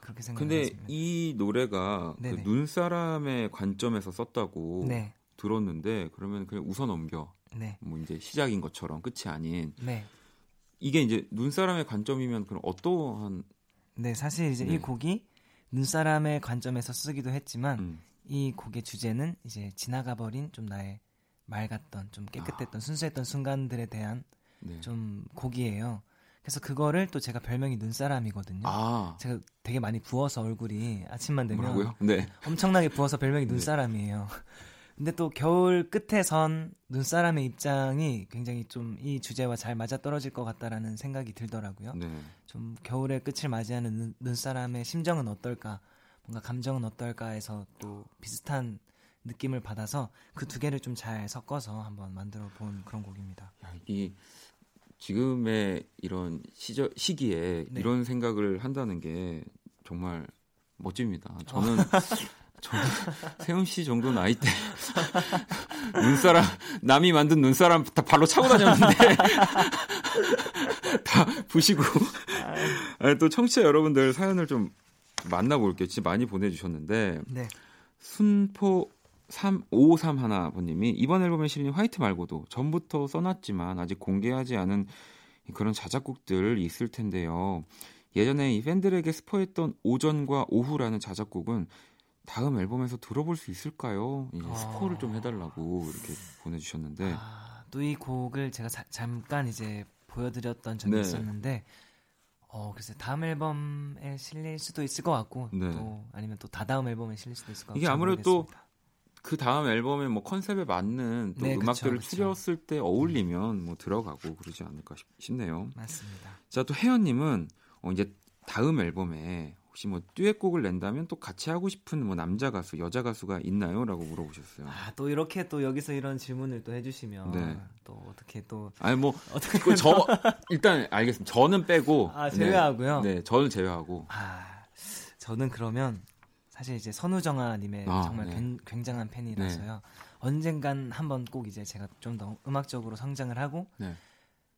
그렇게
근데
생각했습니다.
이 노래가 그. 눈사람의 관점에서 썼다고
네,
들었는데 그러면 그냥 웃어 넘겨.
네,
뭐 이제 시작인 것처럼 끝이 아닌
네,
이게 이제 눈사람의 관점이면 그럼 어떠한
네. 사실 이제
네.
이 곡이 눈사람의 관점에서 쓰기도 했지만
음,
이 곡의 주제는 이제 지나가 버린 좀 나의 맑았던 좀 깨끗했던 순수했던 순간들에 대한
네.
좀 곡이에요. 그래서 그거를 또 제가 별명이 눈사람이거든요.
아
제가 되게 많이 부어서 얼굴이 아침만 되면
뭐라고요? 네.
엄청나게 부어서 별명이
네.
눈사람이에요. 근데 또 겨울 끝에 선 눈사람의 입장이 굉장히 좀 이 주제와 잘 맞아 떨어질 것 같다라는 생각이 들더라고요.
네.
좀 겨울의 끝을 맞이하는 눈, 눈사람의 심정은 어떨까, 뭔가 감정은 어떨까해서 또 비슷한 느낌을 받아서 그 두 개를 좀 잘 섞어서 한번 만들어 본 그런 곡입니다.
야, 이 지금의 이런 시저, 시기에
네.
이런 생각을 한다는 게 정말 멋집니다. 저는 저는 세훈 씨 정도 나이 때 [laughs] 눈사람 남이 만든 눈사람 다 발로 차고 다녔는데 [laughs] 다 부시고 아니, 또 청취자 여러분들 사연을 좀 만나볼게요. 진짜 많이 보내주셨는데
네.
순포 3553 하나 번님이 이번 앨범에 실린 화이트 말고도 전부터 써놨지만 아직 공개하지 않은 그런 자작곡들 있을 텐데요. 예전에 이 팬들에게 스포했던 오전과 오후라는 자작곡은 다음 앨범에서 들어볼 수 있을까요? 이제
아.
스포를 좀 해달라고 이렇게 보내주셨는데
아, 또이 곡을 제가 자- 잠깐 이제 보여드렸던 적이
네.
있었는데, 어, 글쎄 다음 앨범에 실릴 수도 있을 것 같고,
네.
또 아니면 또 다다음 앨범에 실릴 수도 있을 것 같고.
이게
잘
아무래도 또. 그 다음 앨범의 뭐 컨셉에 맞는 또
네,
음악들을
그쵸.
추렸을 때 어울리면 뭐 들어가고 그러지 않을까 싶, 싶네요.
맞습니다.
자, 또 혜연님은 어, 이제 다음 앨범에 혹시 뭐 듀엣곡을 낸다면 또 같이 하고 싶은 뭐 남자 가수, 여자 가수가 있나요?라고 물어보셨어요.
아, 또 이렇게 또 여기서 이런 질문을 또 해주시면
네.
또 어떻게 또
아니 뭐 [laughs]
어떻게
그 저 일단 알겠습니다. 저는 빼고
아, 제외하고요?
네, 네, 저는 제외하고
아, 저는 그러면 사실 이제 선우정아님의
아,
정말
네.
굉- 굉장한 팬이라서요. 언젠간 한번 꼭 이제 제가 좀 더 음악적으로 성장을 하고
네.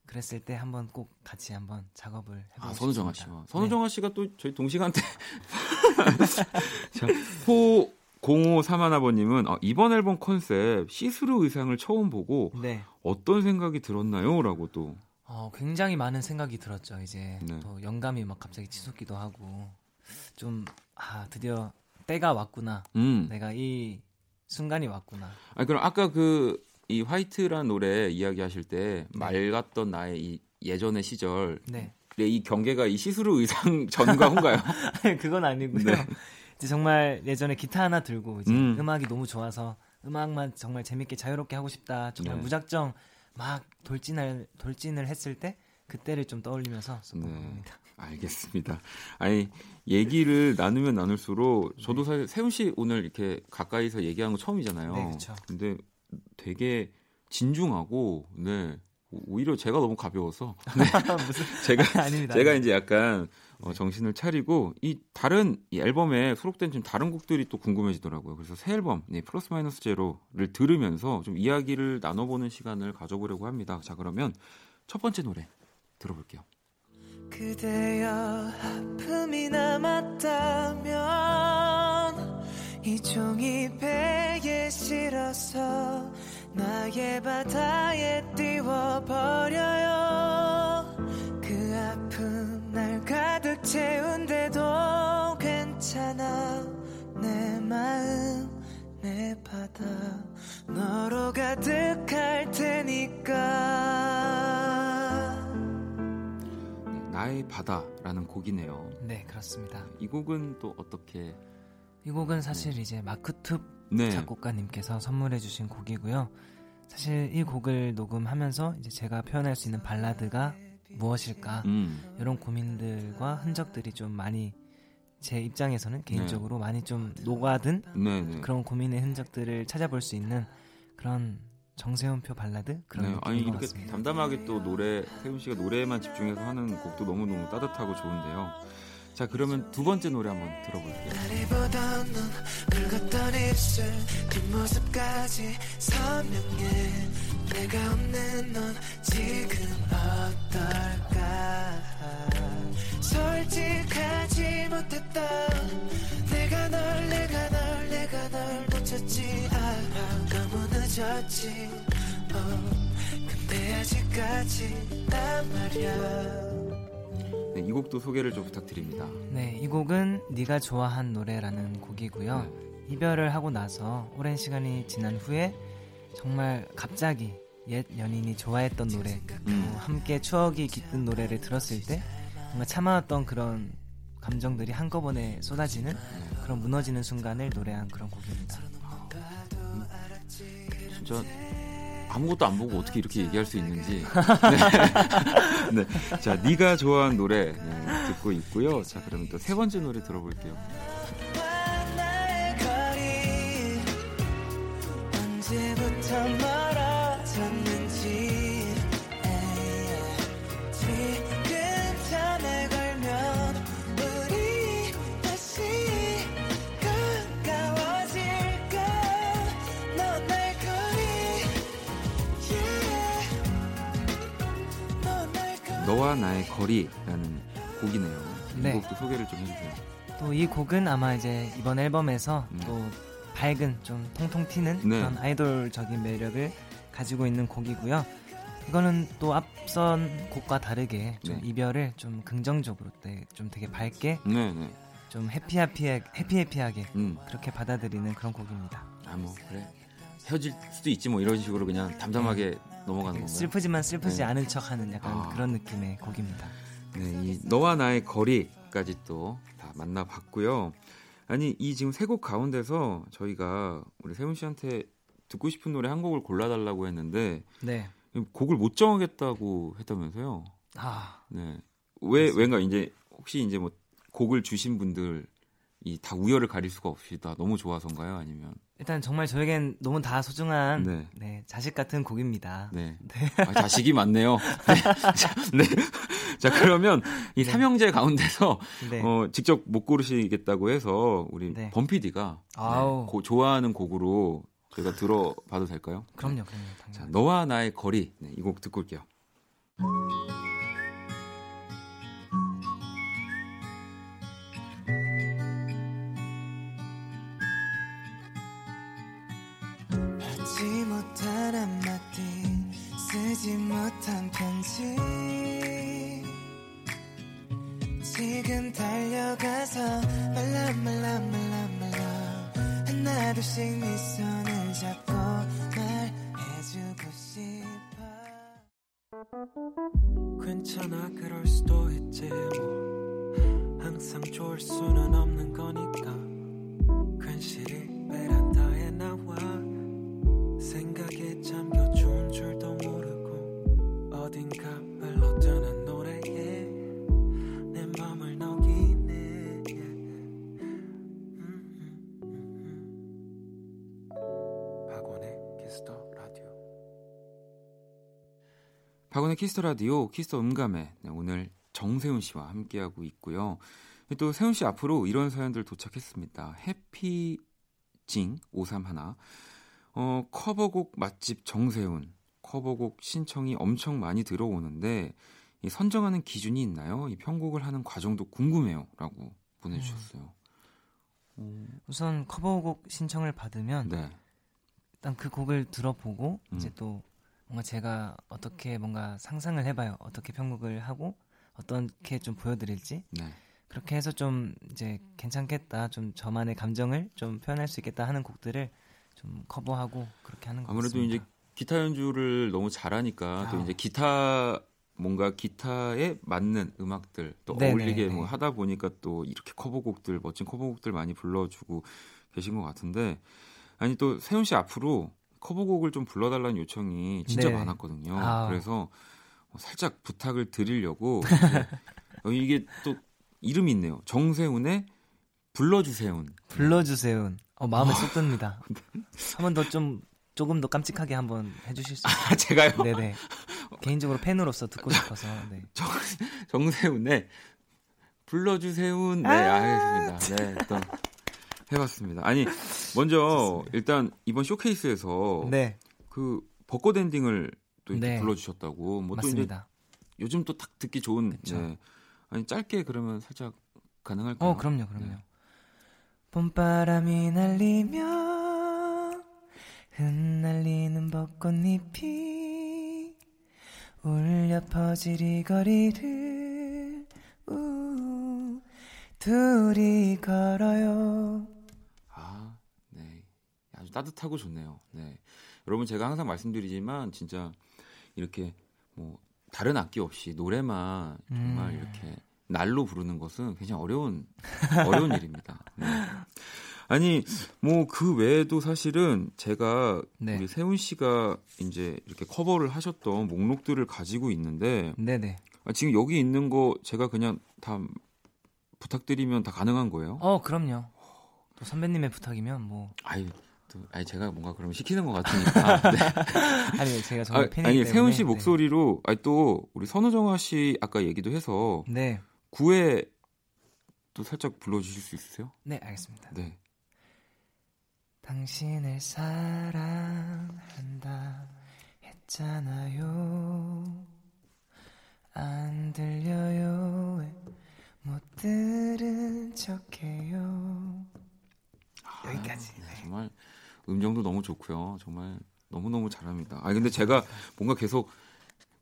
그랬을 때 한번 꼭 같이 한번 작업을 해보고
아, 선우정아. 씨와
네.
선우정아 씨가 또 저희 동시간대 [laughs] 자, 포 0531아버님은 아, 이번 앨범 컨셉 시스루 의상을 처음 보고
네.
어떤 생각이 들었나요?라고 또
어, 굉장히 많은 생각이 들었죠. 이제
네.
또 영감이 막 갑자기 치솟기도 하고 좀 아, 드디어 때가 왔구나.
음.
내가 이 순간이 왔구나.
아 그럼 아까 그 이 White란 노래 이야기하실 때 맑았던 나의 이 예전의 시절
네.
이 경계가 이 시스루 의상 [laughs] 전과 후인가요? [laughs]
그건 아니고요.
네.
이제 정말 예전에 기타 하나 들고 이제
음.
음. 악이 너무 좋아서 음악만 정말 재밌게 자유롭게 하고 싶다. 정말
네.
무작정 막 돌진을 돌진을 했을 때 그때를 좀 떠올리면서 썼던
네.
겁니다.
알겠습니다. 아니 얘기를 나누면 나눌수록 저도 사실 세훈 씨 오늘 이렇게 가까이서 얘기한 거 처음이잖아요.
네, 그쵸.
근데 되게 진중하고 네 오- 오히려 제가 너무 가벼워서 [laughs] 네. [laughs] 제가
아닙니다.
제가 이제 약간 어, 정신을 차리고 이 다른 이 앨범에 수록된 좀 다른 곡들이 또 궁금해지더라고요. 그래서 새 앨범 네, 플러스 마이너스 제로를 들으면서 좀 이야기를 나눠보는 시간을 가져보려고 합니다. 자 그러면 첫 번째 노래 들어볼게요.
그대여 아픔이 남았다면 이 종이 배에 실어서 나의 바다에 띄워버려요 그 아픔 날 가득 채운데도 괜찮아 내 마음 내 바다 너로 가득할 테니까
네, 나의 바다라는 곡이네요.
네, 그렇습니다.
이 곡은 또 어떻게?
이 곡은 사실 이제 마크툽
네.
작곡가님께서 선물해주신 곡이고요. 사실 이 곡을 녹음하면서 이제 제가 표현할 수 있는 발라드가 무엇일까
음,
이런 고민들과 흔적들이 좀 많이 제 입장에서는 개인적으로 많이 좀 녹아든
네, 네.
그런 고민의 흔적들을 찾아볼 수 있는 그런 정세훈표 발라드 그런
네, 아니 이렇게
같습니다.
담담하게 또 노래 세훈 씨가 노래에만 집중해서 하는 곡도 너무 너무 따뜻하고 좋은데요. 자 그러면 두 번째 노래 한번 들어볼게요.
솔직하지 못했던 내가 널 내가 널 내가 널 놓쳤지 알아. 너무 늦었지. 어, 근데 아직까지 난 말야
네, 이 곡도 소개를 좀 부탁드립니다.
네, 이 곡은 네가 좋아한 노래라는 곡이고요.
네.
이별을 하고 나서 오랜 시간이 지난 후에 정말 갑자기 옛 연인이 좋아했던 노래,
음.
어, 함께 추억이 깃든 노래를 들었을 때 뭔가 참아왔던 그런 감정들이 한꺼번에 쏟아지는 그런 무너지는 순간을 노래한 그런 곡입니다.
진짜 아무것도 안 보고 어떻게 이렇게 얘기할 수 있는지. [laughs] 네. 네. 자, 네가 좋아하는 노래 네, 듣고 있고요. 자, 그러면 또 세 번째 노래 들어볼게요. 너와 나의 거리라는 곡이네요.
네.
이 곡도 소개를 좀 해주세요.
또 이 곡은 아마 이제 이번 앨범에서
음.
또 밝은 좀 통통 튀는
네.
그런 아이돌적인 매력을 가지고 있는 곡이고요. 이거는 또 앞선 곡과 다르게 좀
네.
이별을 좀 긍정적으로 네, 좀 되게 밝게
네, 네.
좀 해피해피하게 해피해피하게
음.
그렇게 받아들이는 그런 곡입니다.
아, 뭐, 그래. 헤어질 수도 있지 뭐 이런 식으로 그냥 담담하게 넘어가는 건가요?
슬프지만 슬프지
네.
않은 척하는 약간
아.
그런 느낌의 곡입니다.
네, 이 너와 나의 거리까지 또 다 만나봤고요. 아니 이 지금 세 곡 가운데서 저희가 우리 세훈 씨한테 듣고 싶은 노래 한 곡을 골라달라고 했는데
네.
곡을 못 정하겠다고 했다면서요?
아,
네. 왜 왜가 이제 혹시 이제 뭐 곡을 주신 분들 이 다 우열을 가릴 수가 없이 다 너무 좋아서인가요? 아니면
일단 정말 저에겐 너무 다 소중한
네.
네, 자식 같은 곡입니다.
네. 아, 자식이 많네요. 네. 자, 네. 자, 그러면 이 삼형제 가운데서
네.
어, 직접 못 고르시겠다고 해서 우리
네.
범피디가. 고- 좋아하는 곡으로 저희가 들어봐도 될까요?
그럼요, 그럼요.
자,
당연히.
너와 나의 거리 네, 이곡 듣고 올게요.
쓰지 못한 편지. 지금 달려가서 말라 말라 말라 말라. 하나둘씩 네 손을
키스 더 라디오
키스 더 음감회 네, 오늘 정세운 씨와 함께하고 있고요. 또 세운 씨 앞으로 이런 사연들 도착했습니다. 해피징 531 어, 커버곡 맛집 정세운 커버곡 신청이 엄청 많이 들어오는데 이 선정하는 기준이 있나요? 이 편곡을 하는 과정도 궁금해요라고 보내주셨어요.
우선 커버곡 신청을 받으면
네.
일단 그 곡을 들어보고
음.
이제 또 뭔가 제가 어떻게 뭔가 상상을 해봐요. 어떻게 편곡을 하고 어떻게 좀 보여드릴지
네.
그렇게 해서 좀 이제 괜찮겠다, 좀 저만의 감정을 좀 표현할 수 있겠다 하는 곡들을 좀 커버하고 그렇게 하는 것
아무래도
같습니다.
이제 기타 연주를 너무 잘하니까 또
아.
이제 기타 뭔가 기타에 맞는 음악들 또
네네,
어울리게
네.
뭐 하다 보니까 또 이렇게 커버곡들 멋진 커버곡들 많이 불러주고 계신 것 같은데 아니 또 세훈 씨 앞으로 커버곡을 좀 불러달라는 요청이 진짜
네.
많았거든요.
아.
그래서 살짝 부탁을 드리려고 [laughs] 어, 이게 또 이름이 있네요. 정세훈의 불러주세훈.
불러주세요. 어, 마음에 쏙 듭니다. [laughs] 한번 더 좀 조금 더 깜찍하게 한번 해주실 수 있어요?
아, 제가요?
네네. [laughs] 개인적으로 팬으로서 듣고 싶어서. 네.
정, 정세훈의 불러주세훈 네 알겠습니다. 네 또 해봤습니다. 아니 먼저 일단 이번 쇼케이스에서
네,
그 벚꽃 엔딩을 또 이렇게
네.
불러주셨다고 뭐 또 이제
맞습니다.
요즘 또 딱 듣기 좋은
그쵸.
네. 아니 짧게 그러면 살짝 가능할까요?
어, 그럼요, 그럼요.
네.
봄바람이 날리며 흩날리는 벚꽃잎이 울려 이 거리를 우, 둘이 걸어요.
아, 따뜻하고 좋네요. 네. 여러분 제가 항상 말씀드리지만 진짜 이렇게 뭐 다른 악기 없이 노래만 정말
음.
이렇게 날로 부르는 것은 굉장히 어려운 어려운 [laughs] 일입니다. 네. 아니 뭐 그 외에도 사실은 제가
네.
우리 세훈 씨가 이제 이렇게 커버를 하셨던 목록들을 가지고 있는데
네네.
아, 지금 여기 있는 거 제가 그냥 다 부탁드리면 다 가능한 거예요?
어, 그럼요. 또 선배님의 부탁이면 뭐
아유, 또, 아니 제가 뭔가 그러면 시키는 것 같으니까. [laughs] 네. [laughs]
아니 제가 정말
아,
팬이기
아니
때문에
세훈 씨
네.
목소리로, 아니 또 우리 선우정아 씨 아까 얘기도 해서
네,
구에 또 살짝 불러주실 수 있으세요?
네 알겠습니다.
네.
당신을 사랑한다 했잖아요. 안 들려요. 왜못 들은 척해요. 여기까지.
네, 정말 음정도 너무 좋고요. 정말 너무 너무 잘합니다. 아 근데 제가 뭔가 계속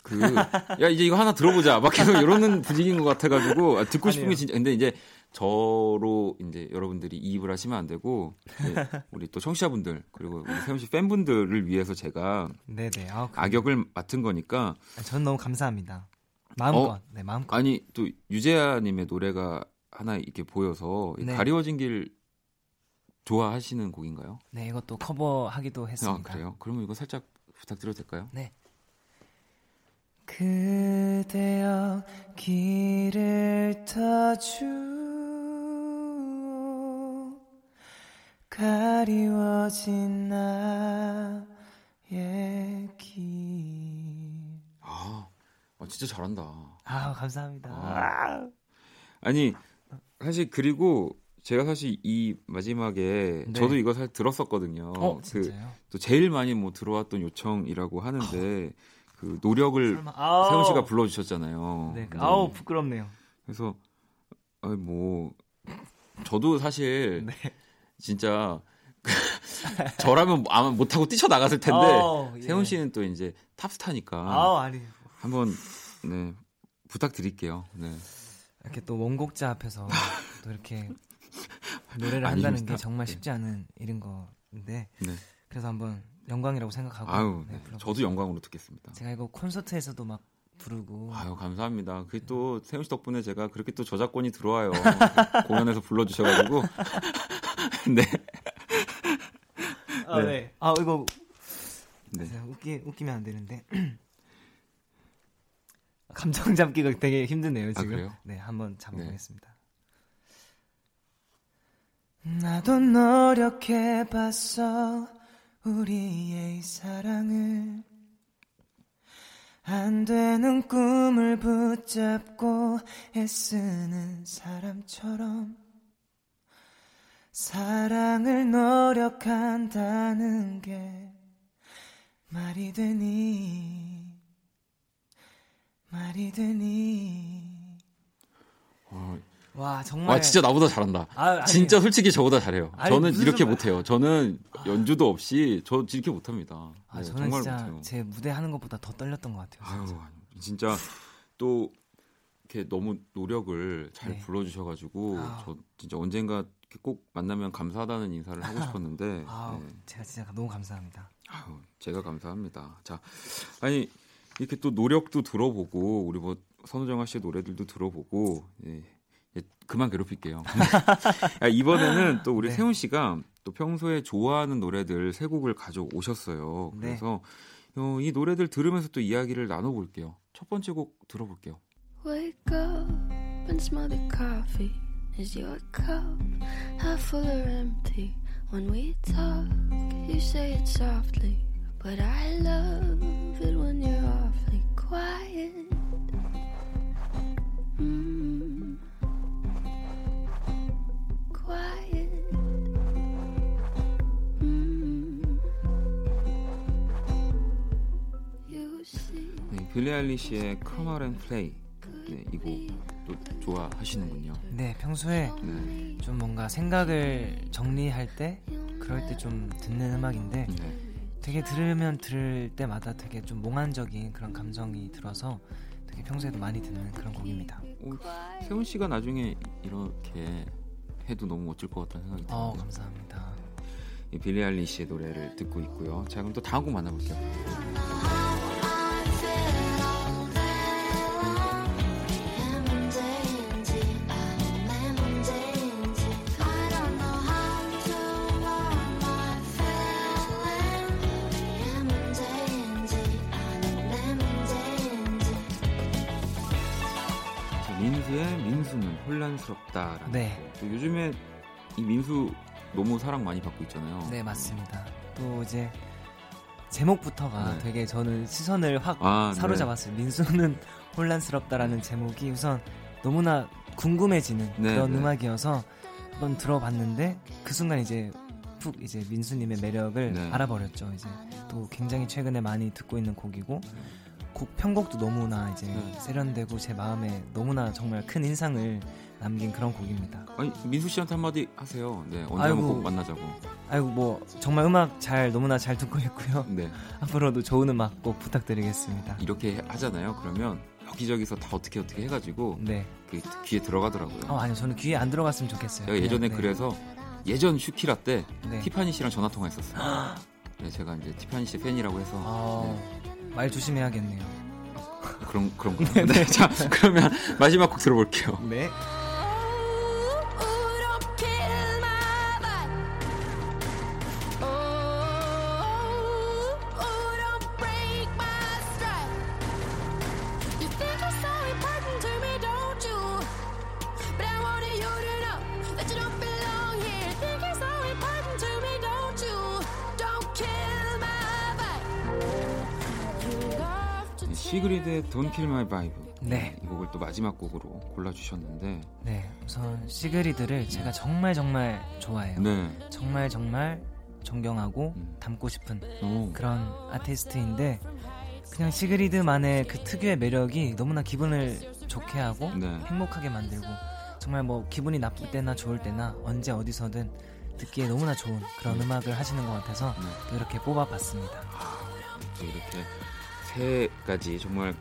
그 [laughs] 야 이제 이거 하나 들어보자 막 계속 이러는 분위기인 것 같아가지고 아, 듣고 싶은 게
아니에요.
진짜 근데 이제 저로 이제 여러분들이 이입을 하시면 안 되고 이제 [laughs] 우리 또 청취자분들 그리고 우리 세훈 씨 팬분들을 위해서 제가
네네. 아, 그,
악역을 맡은 거니까
전 너무 감사합니다. 마음껏.
어?
네 마음껏.
아니 또 유재하님의 노래가 하나 이렇게 보여서 이
네.
가리워진 길 좋아하시는 곡인가요?
네 이것도 커버하기도
아,
했습니다.
그래요? 그러면 이거 살짝 부탁드려도 될까요?
네. 그대여 길을 터주 가리워진 나의 길.
아, 아, 진짜 잘한다.
아 감사합니다.
아. 아니 사실 그리고 제가 사실 이 마지막에
네.
저도 이거 사실 들었었거든요.
어
그? 또 제일 많이 뭐 들어왔던 요청이라고 하는데 [laughs] 그 노력을. 세훈 씨가 불러주셨잖아요.
네.
네.
아우 부끄럽네요.
그래서 아니 뭐 저도 사실 [laughs]
네.
진짜 [laughs] 저라면 아마 못하고 뛰쳐 나갔을 텐데
예.
세훈 씨는 또 이제 탑스타니까
아우 아니
한번 네 부탁드릴게요. 네.
이렇게 또 원곡자 앞에서 또 이렇게 노래를
아닙니다.
한다는 게 정말
네.
쉽지 않은 일인 건데
네.
그래서 한번 영광이라고 생각하고
아유,
네,
네. 저도 영광으로 듣겠습니다.
제가 이거 콘서트에서도 막 부르고
아유 감사합니다. 그게 또 세훈 씨 덕분에 제가 그렇게 또 저작권이 들어와요. [laughs] 공연에서 불러주셔가지고 [laughs] 네.
아,
네.
네. 아 이거
네.
웃기 웃기면 안 되는데 [clears throat] 감정 잡기가 되게 힘드네요
아,
지금.
그래요?
네, 한번 잡아보겠습니다.
네.
나도 노력해봤어 우리의 이 사랑을. 안 되는 꿈을 붙잡고 애쓰는 사람처럼. 사랑을 노력한다는 게 말이 되니? 말이 되니?
어,
와 정말
와 진짜 나보다 잘한다.
아, 아니.
진짜 솔직히 저보다 잘해요.
아니,
저는 이렇게
소리야.
못해요. 저는 연주도 없이 저 이렇게 못합니다.
아,
네,
저는
정말
진짜
못해요.
제 무대 하는 것보다 더 떨렸던 것 같아요.
아유
진짜.
진짜 또 이렇게 너무 노력을 잘
네.
불러주셔가지고
아.
저 진짜 언젠가 꼭 만나면 감사하다는 인사를 하고 [laughs] 싶었는데
아,
네.
제가 진짜 너무 감사합니다.
아유, 제가 감사합니다. 자, 아니 이렇게 또 노력도 들어보고 우리 뭐 선우정아 씨의 노래들도 들어보고 예, 예, 그만 괴롭힐게요. 아, 이번에는 또 우리
네.
세훈 씨가 또 평소에 좋아하는 노래들 세 곡을 가져오셨어요.
네.
그래서 어, 이 노래들 들으면서 또 이야기를 나눠볼게요. 첫 번째 곡 들어볼게요.
Wake up and smell the coffee. Is your cup half full or empty? When we talk, you say it softly. But I love it when you're awfully quiet. Mm.
빌리 아일리시의 Come Out and Play 네, 이곡또 좋아하시는군요.
네, 평소에
네.
좀 뭔가 생각을 정리할 때 그럴 때 좀 듣는 음악인데
네.
되게 들으면 들을 때마다 되게 좀 몽환적인 그런 감정이 들어서 되게 평소에도 많이 듣는 그런 곡입니다.
어, 세훈 씨가 나중에 이렇게 해도 너무 멋질 것 같다는 생각이
어,
드는데
감사합니다.
이 빌리 아일리시의 노래를 듣고 있고요. 자 그럼 또 다음 곡 만나볼게요. 혼란스럽다라는
네.
곡. 또 요즘에 이 민수 너무 사랑 많이 받고 있잖아요.
네, 맞습니다. 또 이제 제목부터가
네.
되게 저는 시선을 확
아,
사로잡았어요. 민수는 [laughs] 혼란스럽다라는 제목이 우선 너무나 궁금해지는
네,
그런
네.
음악이어서 한번 들어봤는데 그 순간 이제 푹 이제 민수님의 매력을
네.
알아버렸죠. 이제 또 굉장히 최근에 많이 듣고 있는 곡이고 곡 편곡도 너무나 이제
네.
세련되고 제 마음에 너무나 정말 큰 인상을 남긴 그런 곡입니다.
아니 민수 씨한테 한마디 하세요. 네 언제
아이고.
한번 꼭 만나자고.
아이고 뭐 정말 음악 잘 너무나 잘 듣고 있고요.
네 [laughs]
앞으로도 좋은 음악 꼭 부탁드리겠습니다.
이렇게 하잖아요. 그러면 여기저기서 다 어떻게 어떻게 해가지고
네.
그 귀에 들어가더라고요.
어 아니요 저는 귀에 안 들어갔으면 좋겠어요.
예전에
네, 네.
그래서 예전 슈키라 때
네.
티파니 씨랑 전화 통화했었어요. [gasps] 네, 제가 이제 티파니 씨 팬이라고 해서
아, 말 조심해야겠네요. [laughs]
네, 그런 그런 거. 네, 자 그러면 마지막 곡 들어볼게요.
네.
Don't Kill My Vibe.
네. 이 곡을 또 마지막 곡으로 골라주셨는데.
네. 우선 시그리드를 제가 정말 정말 좋아해요.
네.
정말 정말 존경하고
음.
닮고 싶은
오.
그런 아티스트인데 그냥 시그리드만의 그 특유의 매력이 너무나 기분을 좋게 하고
네.
행복하게 만들고 정말 뭐 기분이 나쁠 때나 좋을 때나 언제 어디서든 듣기에 너무나 좋은 그런 음악을 하시는 것 같아서
네.
이렇게 뽑아봤습니다.
또 이렇게 세 가지 정말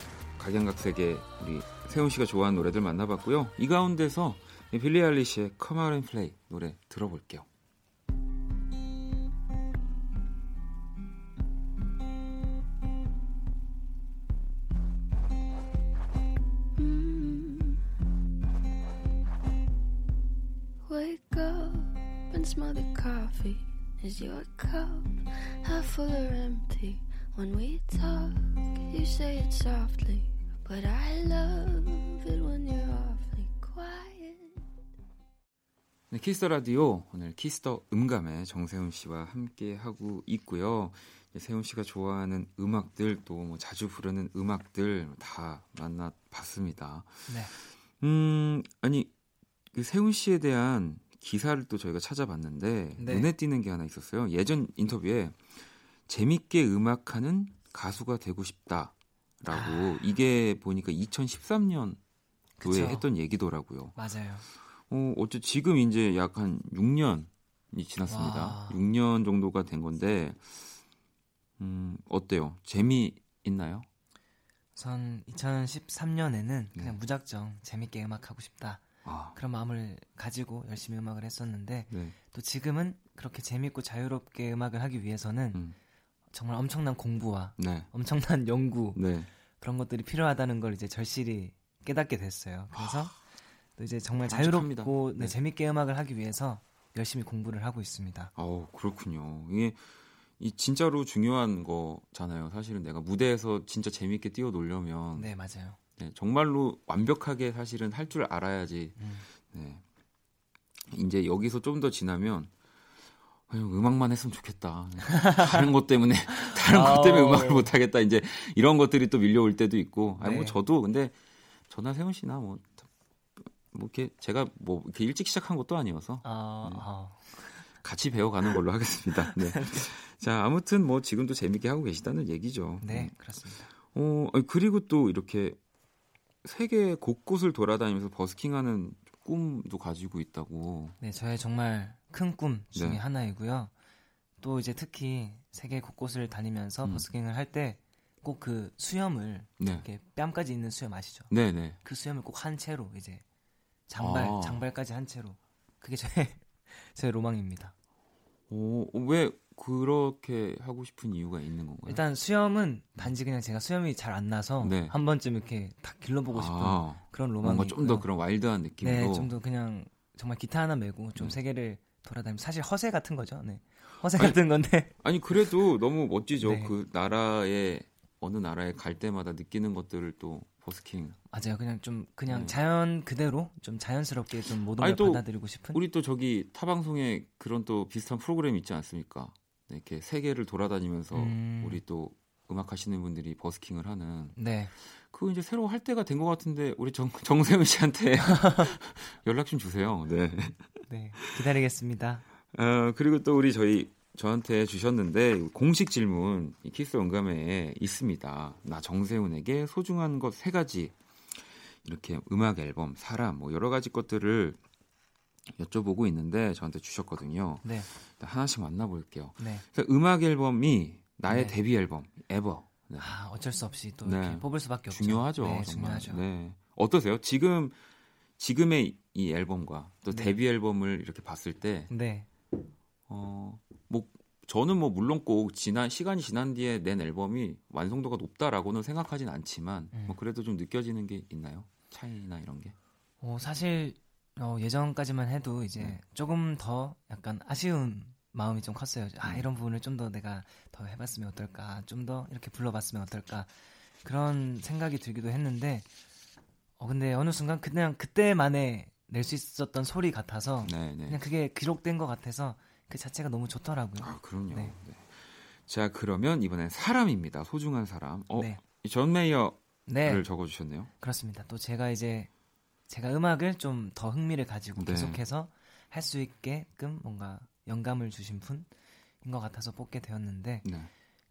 각양각색의 우리 세훈 씨가 좋아하는 노래들 만나봤고요. 이 가운데서 이 빌리 알리시의 Come Out and Play 노래 들어볼게요.
But I love it when you're awfully quiet.
네, 키스 더 라디오 오늘 키스 더 음감회 정세운 씨와 함께 하고 있고요. 세운 씨가 좋아하는 음악들 또 뭐 자주 부르는 음악들 다 만나봤습니다.
네.
음 아니 그 세운 씨에 대한 기사를 또 저희가 찾아봤는데
네.
눈에 띄는 게 하나 있었어요. 예전 인터뷰에 재밌게 음악하는 가수가 되고 싶다 라고 이게 보니까 2013년 도에
아. 그쵸.
했던 얘기더라고요.
맞아요.
어, 어째 지금 이제 약 한 6년이 지났습니다.
와.
6년 정도가 된 건데, 음, 어때요? 재미 있나요?
우선 2013년에는
네.
그냥 무작정 재밌게 음악 하고 싶다.
아,
그런 마음을 가지고 열심히 음악을 했었는데
네.
또 지금은 그렇게 재밌고 자유롭게 음악을 하기 위해서는
음,
정말 엄청난 공부와
네.
엄청난 연구
네.
그런 것들이 필요하다는 걸 이제 절실히 깨닫게 됐어요. 그래서 또 이제 정말
깜찍합니다.
자유롭고 네,
네.
재밌게 음악을 하기 위해서 열심히 공부를 하고 있습니다.
어우, 그렇군요. 이게 이 진짜로 중요한 거잖아요. 사실은 내가 무대에서 진짜 재밌게 뛰어놀려면
네, 맞아요.
네, 정말로 완벽하게 사실은 할 줄 알아야지.
음.
네. 이제 여기서 좀 더 지나면 음악만 했으면 좋겠다. 다른 것 때문에 [laughs] 다른 것 때문에. 음악을 못 하겠다. 이제 이런 것들이 또 밀려올 때도 있고. 아니 뭐
네.
저도 근데 저나 세훈 씨나 뭐, 뭐 이렇게 제가 뭐 이렇게 일찍 시작한 것도 아니어서
아,
네.
아,
같이 배워가는 걸로 하겠습니다. [laughs] 네. 자 아무튼 뭐 지금도 재밌게 하고 계시다는 얘기죠.
네, 그렇습니다.
어, 그리고 또 이렇게 세계 곳곳을 돌아다니면서 버스킹하는 꿈도 가지고 있다고.
네, 저의 정말 큰 꿈 중에
네.
하나이고요. 또 이제 특히 세계 곳곳을 다니면서
음.
버스킹을 할 때 꼭 그 수염을
네.
이렇게 뺨까지 있는 수염 아시죠?
네, 네.
그 수염을 꼭 한 채로 이제 장발
아.
장발까지 한 채로 그게 저의 [laughs] 제 로망입니다.
오, 왜 그렇게 하고 싶은 이유가 있는 건가요?
일단 수염은 단지 그냥 제가 수염이 잘 안 나서
네.
한 번쯤 이렇게 다 길러보고 싶은
아,
그런 로망이
뭔가 좀 더 그런 와일드한 느낌으로.
네, 좀 더 그냥 정말 기타 하나 메고 좀
네.
세계를 돌아다니면 사실 허세 같은 거죠. 네. 허세
아니,
같은 건데 [laughs]
아니 그래도 너무 멋지죠.
네.
그 나라에 어느 나라에 갈 때마다 느끼는 것들을 또 버스킹.
맞아요. 그냥 좀 그냥
네.
자연 그대로 좀 자연스럽게 좀 모든
아니, 걸또
받아들이고 싶은
우리 또 저기 타 방송에 그런 또 비슷한 프로그램 있지 않습니까? 네, 이렇게 세계를 돌아다니면서
음.
우리 또 음악 하시는 분들이 버스킹을 하는
네.
그거 이제 새로 할 때가 된 것 같은데 우리 정, [laughs] 정세훈 씨한테 [laughs] 연락 좀 주세요. 네.
네. 기다리겠습니다.
어, 그리고 또 우리 저희 저한테 주셨는데 공식 질문 이 키스 더 음감회 있습니다. 나 정세운에게 소중한 것 세 가지 이렇게 음악 앨범, 사람 뭐 여러 가지 것들을 여쭤보고 있는데 저한테 주셨거든요.
네.
하나씩 만나볼게요.
네.
그래서 음악 앨범이 나의
네.
데뷔 앨범 Ever 네.
아, 어쩔 수 없이 또
네.
이렇게 뽑을 수밖에 없죠.
중요하죠.
네,
정말.
중요하죠.
네. 어떠세요? 지금 지금의 이 앨범과 또
네.
데뷔 앨범을 이렇게 봤을 때
네.
어, 뭐 저는 뭐 물론 꼭 지난 시간이 지난 뒤에 낸 앨범이 완성도가 높다라고는 생각하진 않지만
음.
뭐 그래도 좀 느껴지는 게 있나요? 차이나 이런 게.
어, 사실 어, 예전까지만 해도 이제
네.
조금 더 약간 아쉬운 마음이 좀 컸어요. 아
음.
이런 부분을 좀 더 내가 더 해봤으면 어떨까, 좀 더 이렇게 불러봤으면 어떨까 그런 생각이 들기도 했는데, 어 근데 어느 순간 그냥 그때만에 낼 수 있었던 소리 같아서
네, 네.
그냥 그게 기록된 것 같아서 그 자체가 너무 좋더라고요.
아, 그럼요.
네.
네. 자, 그러면 이번엔 사람입니다. 소중한 사람. 어,
네,
이 존 메이어를
네
적어 주셨네요.
그렇습니다. 또 제가 이제 제가 음악을 좀 더 흥미를 가지고
네.
계속해서 할 수 있게끔 뭔가 영감을 주신 분인 것 같아서 뽑게 되었는데
네.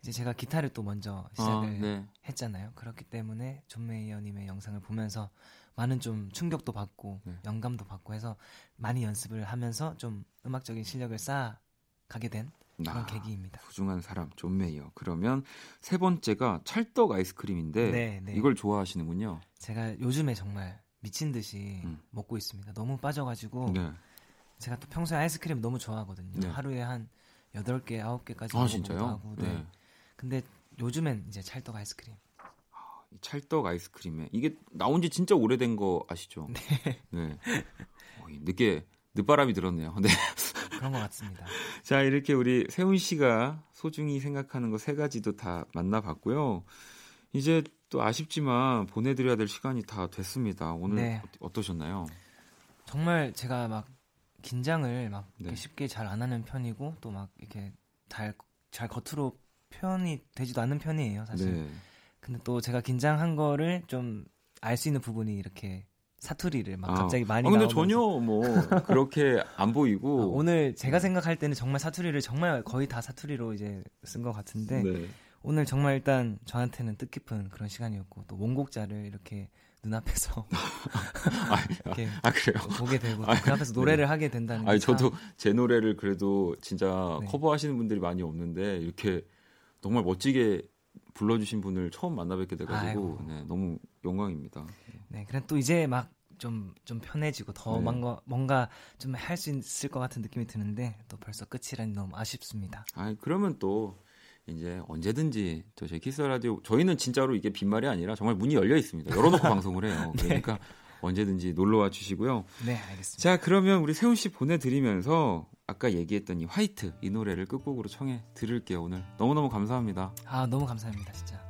이제 제가 기타를 또 먼저
아,
시작을
네.
했잖아요. 그렇기 때문에 존 메이어님의 영상을 보면서 많은 좀 충격도 받고
네.
영감도 받고 해서 많이 연습을 하면서 좀 음악적인 실력을 쌓아 가게 된 그런
아,
계기입니다.
소중한 사람 존 메이어. 그러면 세 번째가 찰떡 아이스크림인데
네, 네.
이걸 좋아하시는군요.
제가 요즘에 정말 미친 듯이
음.
먹고 있습니다. 너무 빠져가지고
네.
제가 또 평소에 아이스크림 너무 좋아하거든요.
네.
하루에 한 8개, 9개까지
아, 진짜요?
하고. 네.
네.
근데 요즘엔 이제 찰떡 아이스크림.
이 찰떡 아이스크림에 이게 나온 지 진짜 오래된 거 아시죠? 네. 어, 이 늦게 늦바람이 들었네요. 네.
그런 것 같습니다.
자, 이렇게 우리 세훈 씨가 소중히 생각하는 거 세 가지도 다 만나봤고요. 이제 또 아쉽지만 보내드려야 될 시간이 다 됐습니다. 오늘
네.
어- 어떠셨나요?
정말 제가 막 긴장을 막
네.
쉽게 잘 안 하는 편이고 또 막 이렇게 잘, 잘 겉으로 표현이 되지도 않는 편이에요, 사실.
네.
근데 또 제가 긴장한 거를 좀 알 수 있는 부분이 이렇게 사투리를 막
아.
갑자기 많이
아, 근데
나오면서
전혀 뭐 [laughs] 그렇게 안
아,
보이고
오늘 제가 생각할 때는 정말 사투리를 정말 거의 다 사투리로 이제 쓴 것 같은데
네.
오늘 정말 일단 저한테는 뜻깊은 그런 시간이었고 또 원곡자를 이렇게 눈앞에서 [laughs] [laughs] 이렇게
아 그래요.
보게 되고 또
아,
그 앞에서 노래를 하게 된다는
아니 저도 제 노래를 그래도 진짜
네.
커버하시는 분들이 많이 없는데 이렇게 정말 멋지게 불러주신 분을 처음 만나 뵙게 돼가지고. 네, 너무 영광입니다.
네, 그래 또 이제 막 좀 좀 편해지고 더
네.
뭔가 뭔가 좀 할 수 있을 것 같은 느낌이 드는데 또 벌써 끝이라니 너무 아쉽습니다.
아 그러면 또 이제 언제든지 저 저희 키스 라디오 저희는 진짜로 이게 빈말이 아니라 정말 문이 열려 있습니다. 열어놓고 [laughs] 방송을 해요. 그러니까 언제든지 놀러 와 주시고요.
네, 알겠습니다.
자 그러면 우리 세훈 씨 보내드리면서 아까 얘기했던 이 화이트 이 노래를 끝곡으로 청해 들을게요 오늘 너무 너무 감사합니다.
아 너무 감사합니다, 진짜.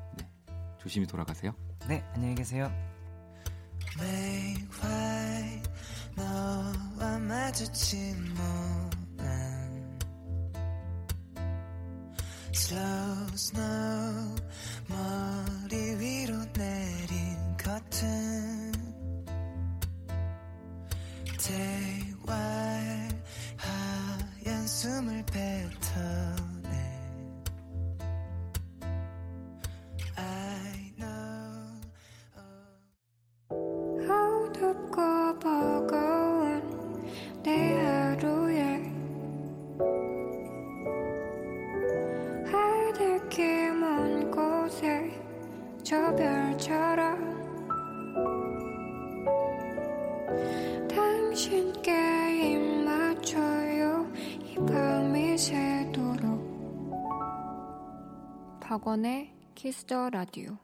조심히 돌아가세요.
네, 안녕히 계세요.
Make white 너와 마주친 moment Slow snow 머리 위로 내린 커튼
키스 더 라디오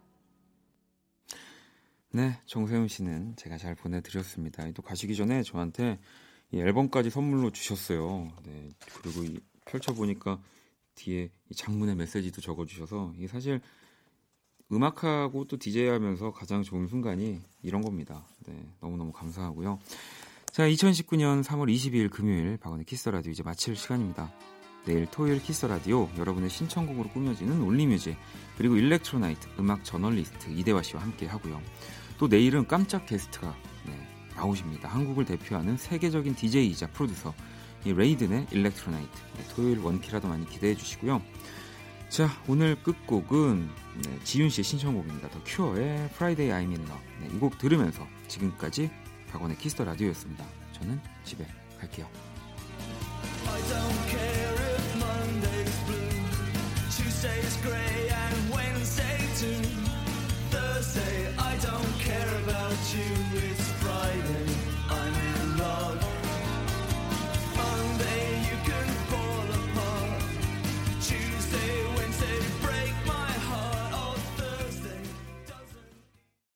네, 정세운 씨는 제가 잘 보내드렸습니다. 또 가시기 전에 저한테 이 앨범까지 선물로 주셨어요. 네, 그리고 이 펼쳐보니까 뒤에 이 장문의 메시지도 적어주셔서 이게 사실 음악하고 또 DJ 하면서 가장 좋은 순간이 이런 겁니다. 네, 너무너무 감사하고요. 자, 2019년 3월 22일 금요일 박원의 키스 라디오 이제 마칠 시간입니다. 내일 토요일 키스 라디오 여러분의 신청곡으로 꾸며지는 Only Music 그리고 Electro Night 음악 저널리스트 이대화 씨와 함께 하고요. 또 내일은 깜짝 게스트가 네, 나오십니다. 한국을 대표하는 세계적인 DJ이자 프로듀서 이 레이든의 Electro Night 네, 토요일 원키라도 많이 기대해 주시고요. 자 오늘 끝곡은 네, 지윤 씨의 신청곡입니다. 더 큐어의 I'm in Love 네, 이곡 들으면서 지금까지 박원의 키스 더 라디오였습니다. 저는 집에 갈게요. Tuesday's grey and Wednesday too.
Thursday, I don't care about you. It's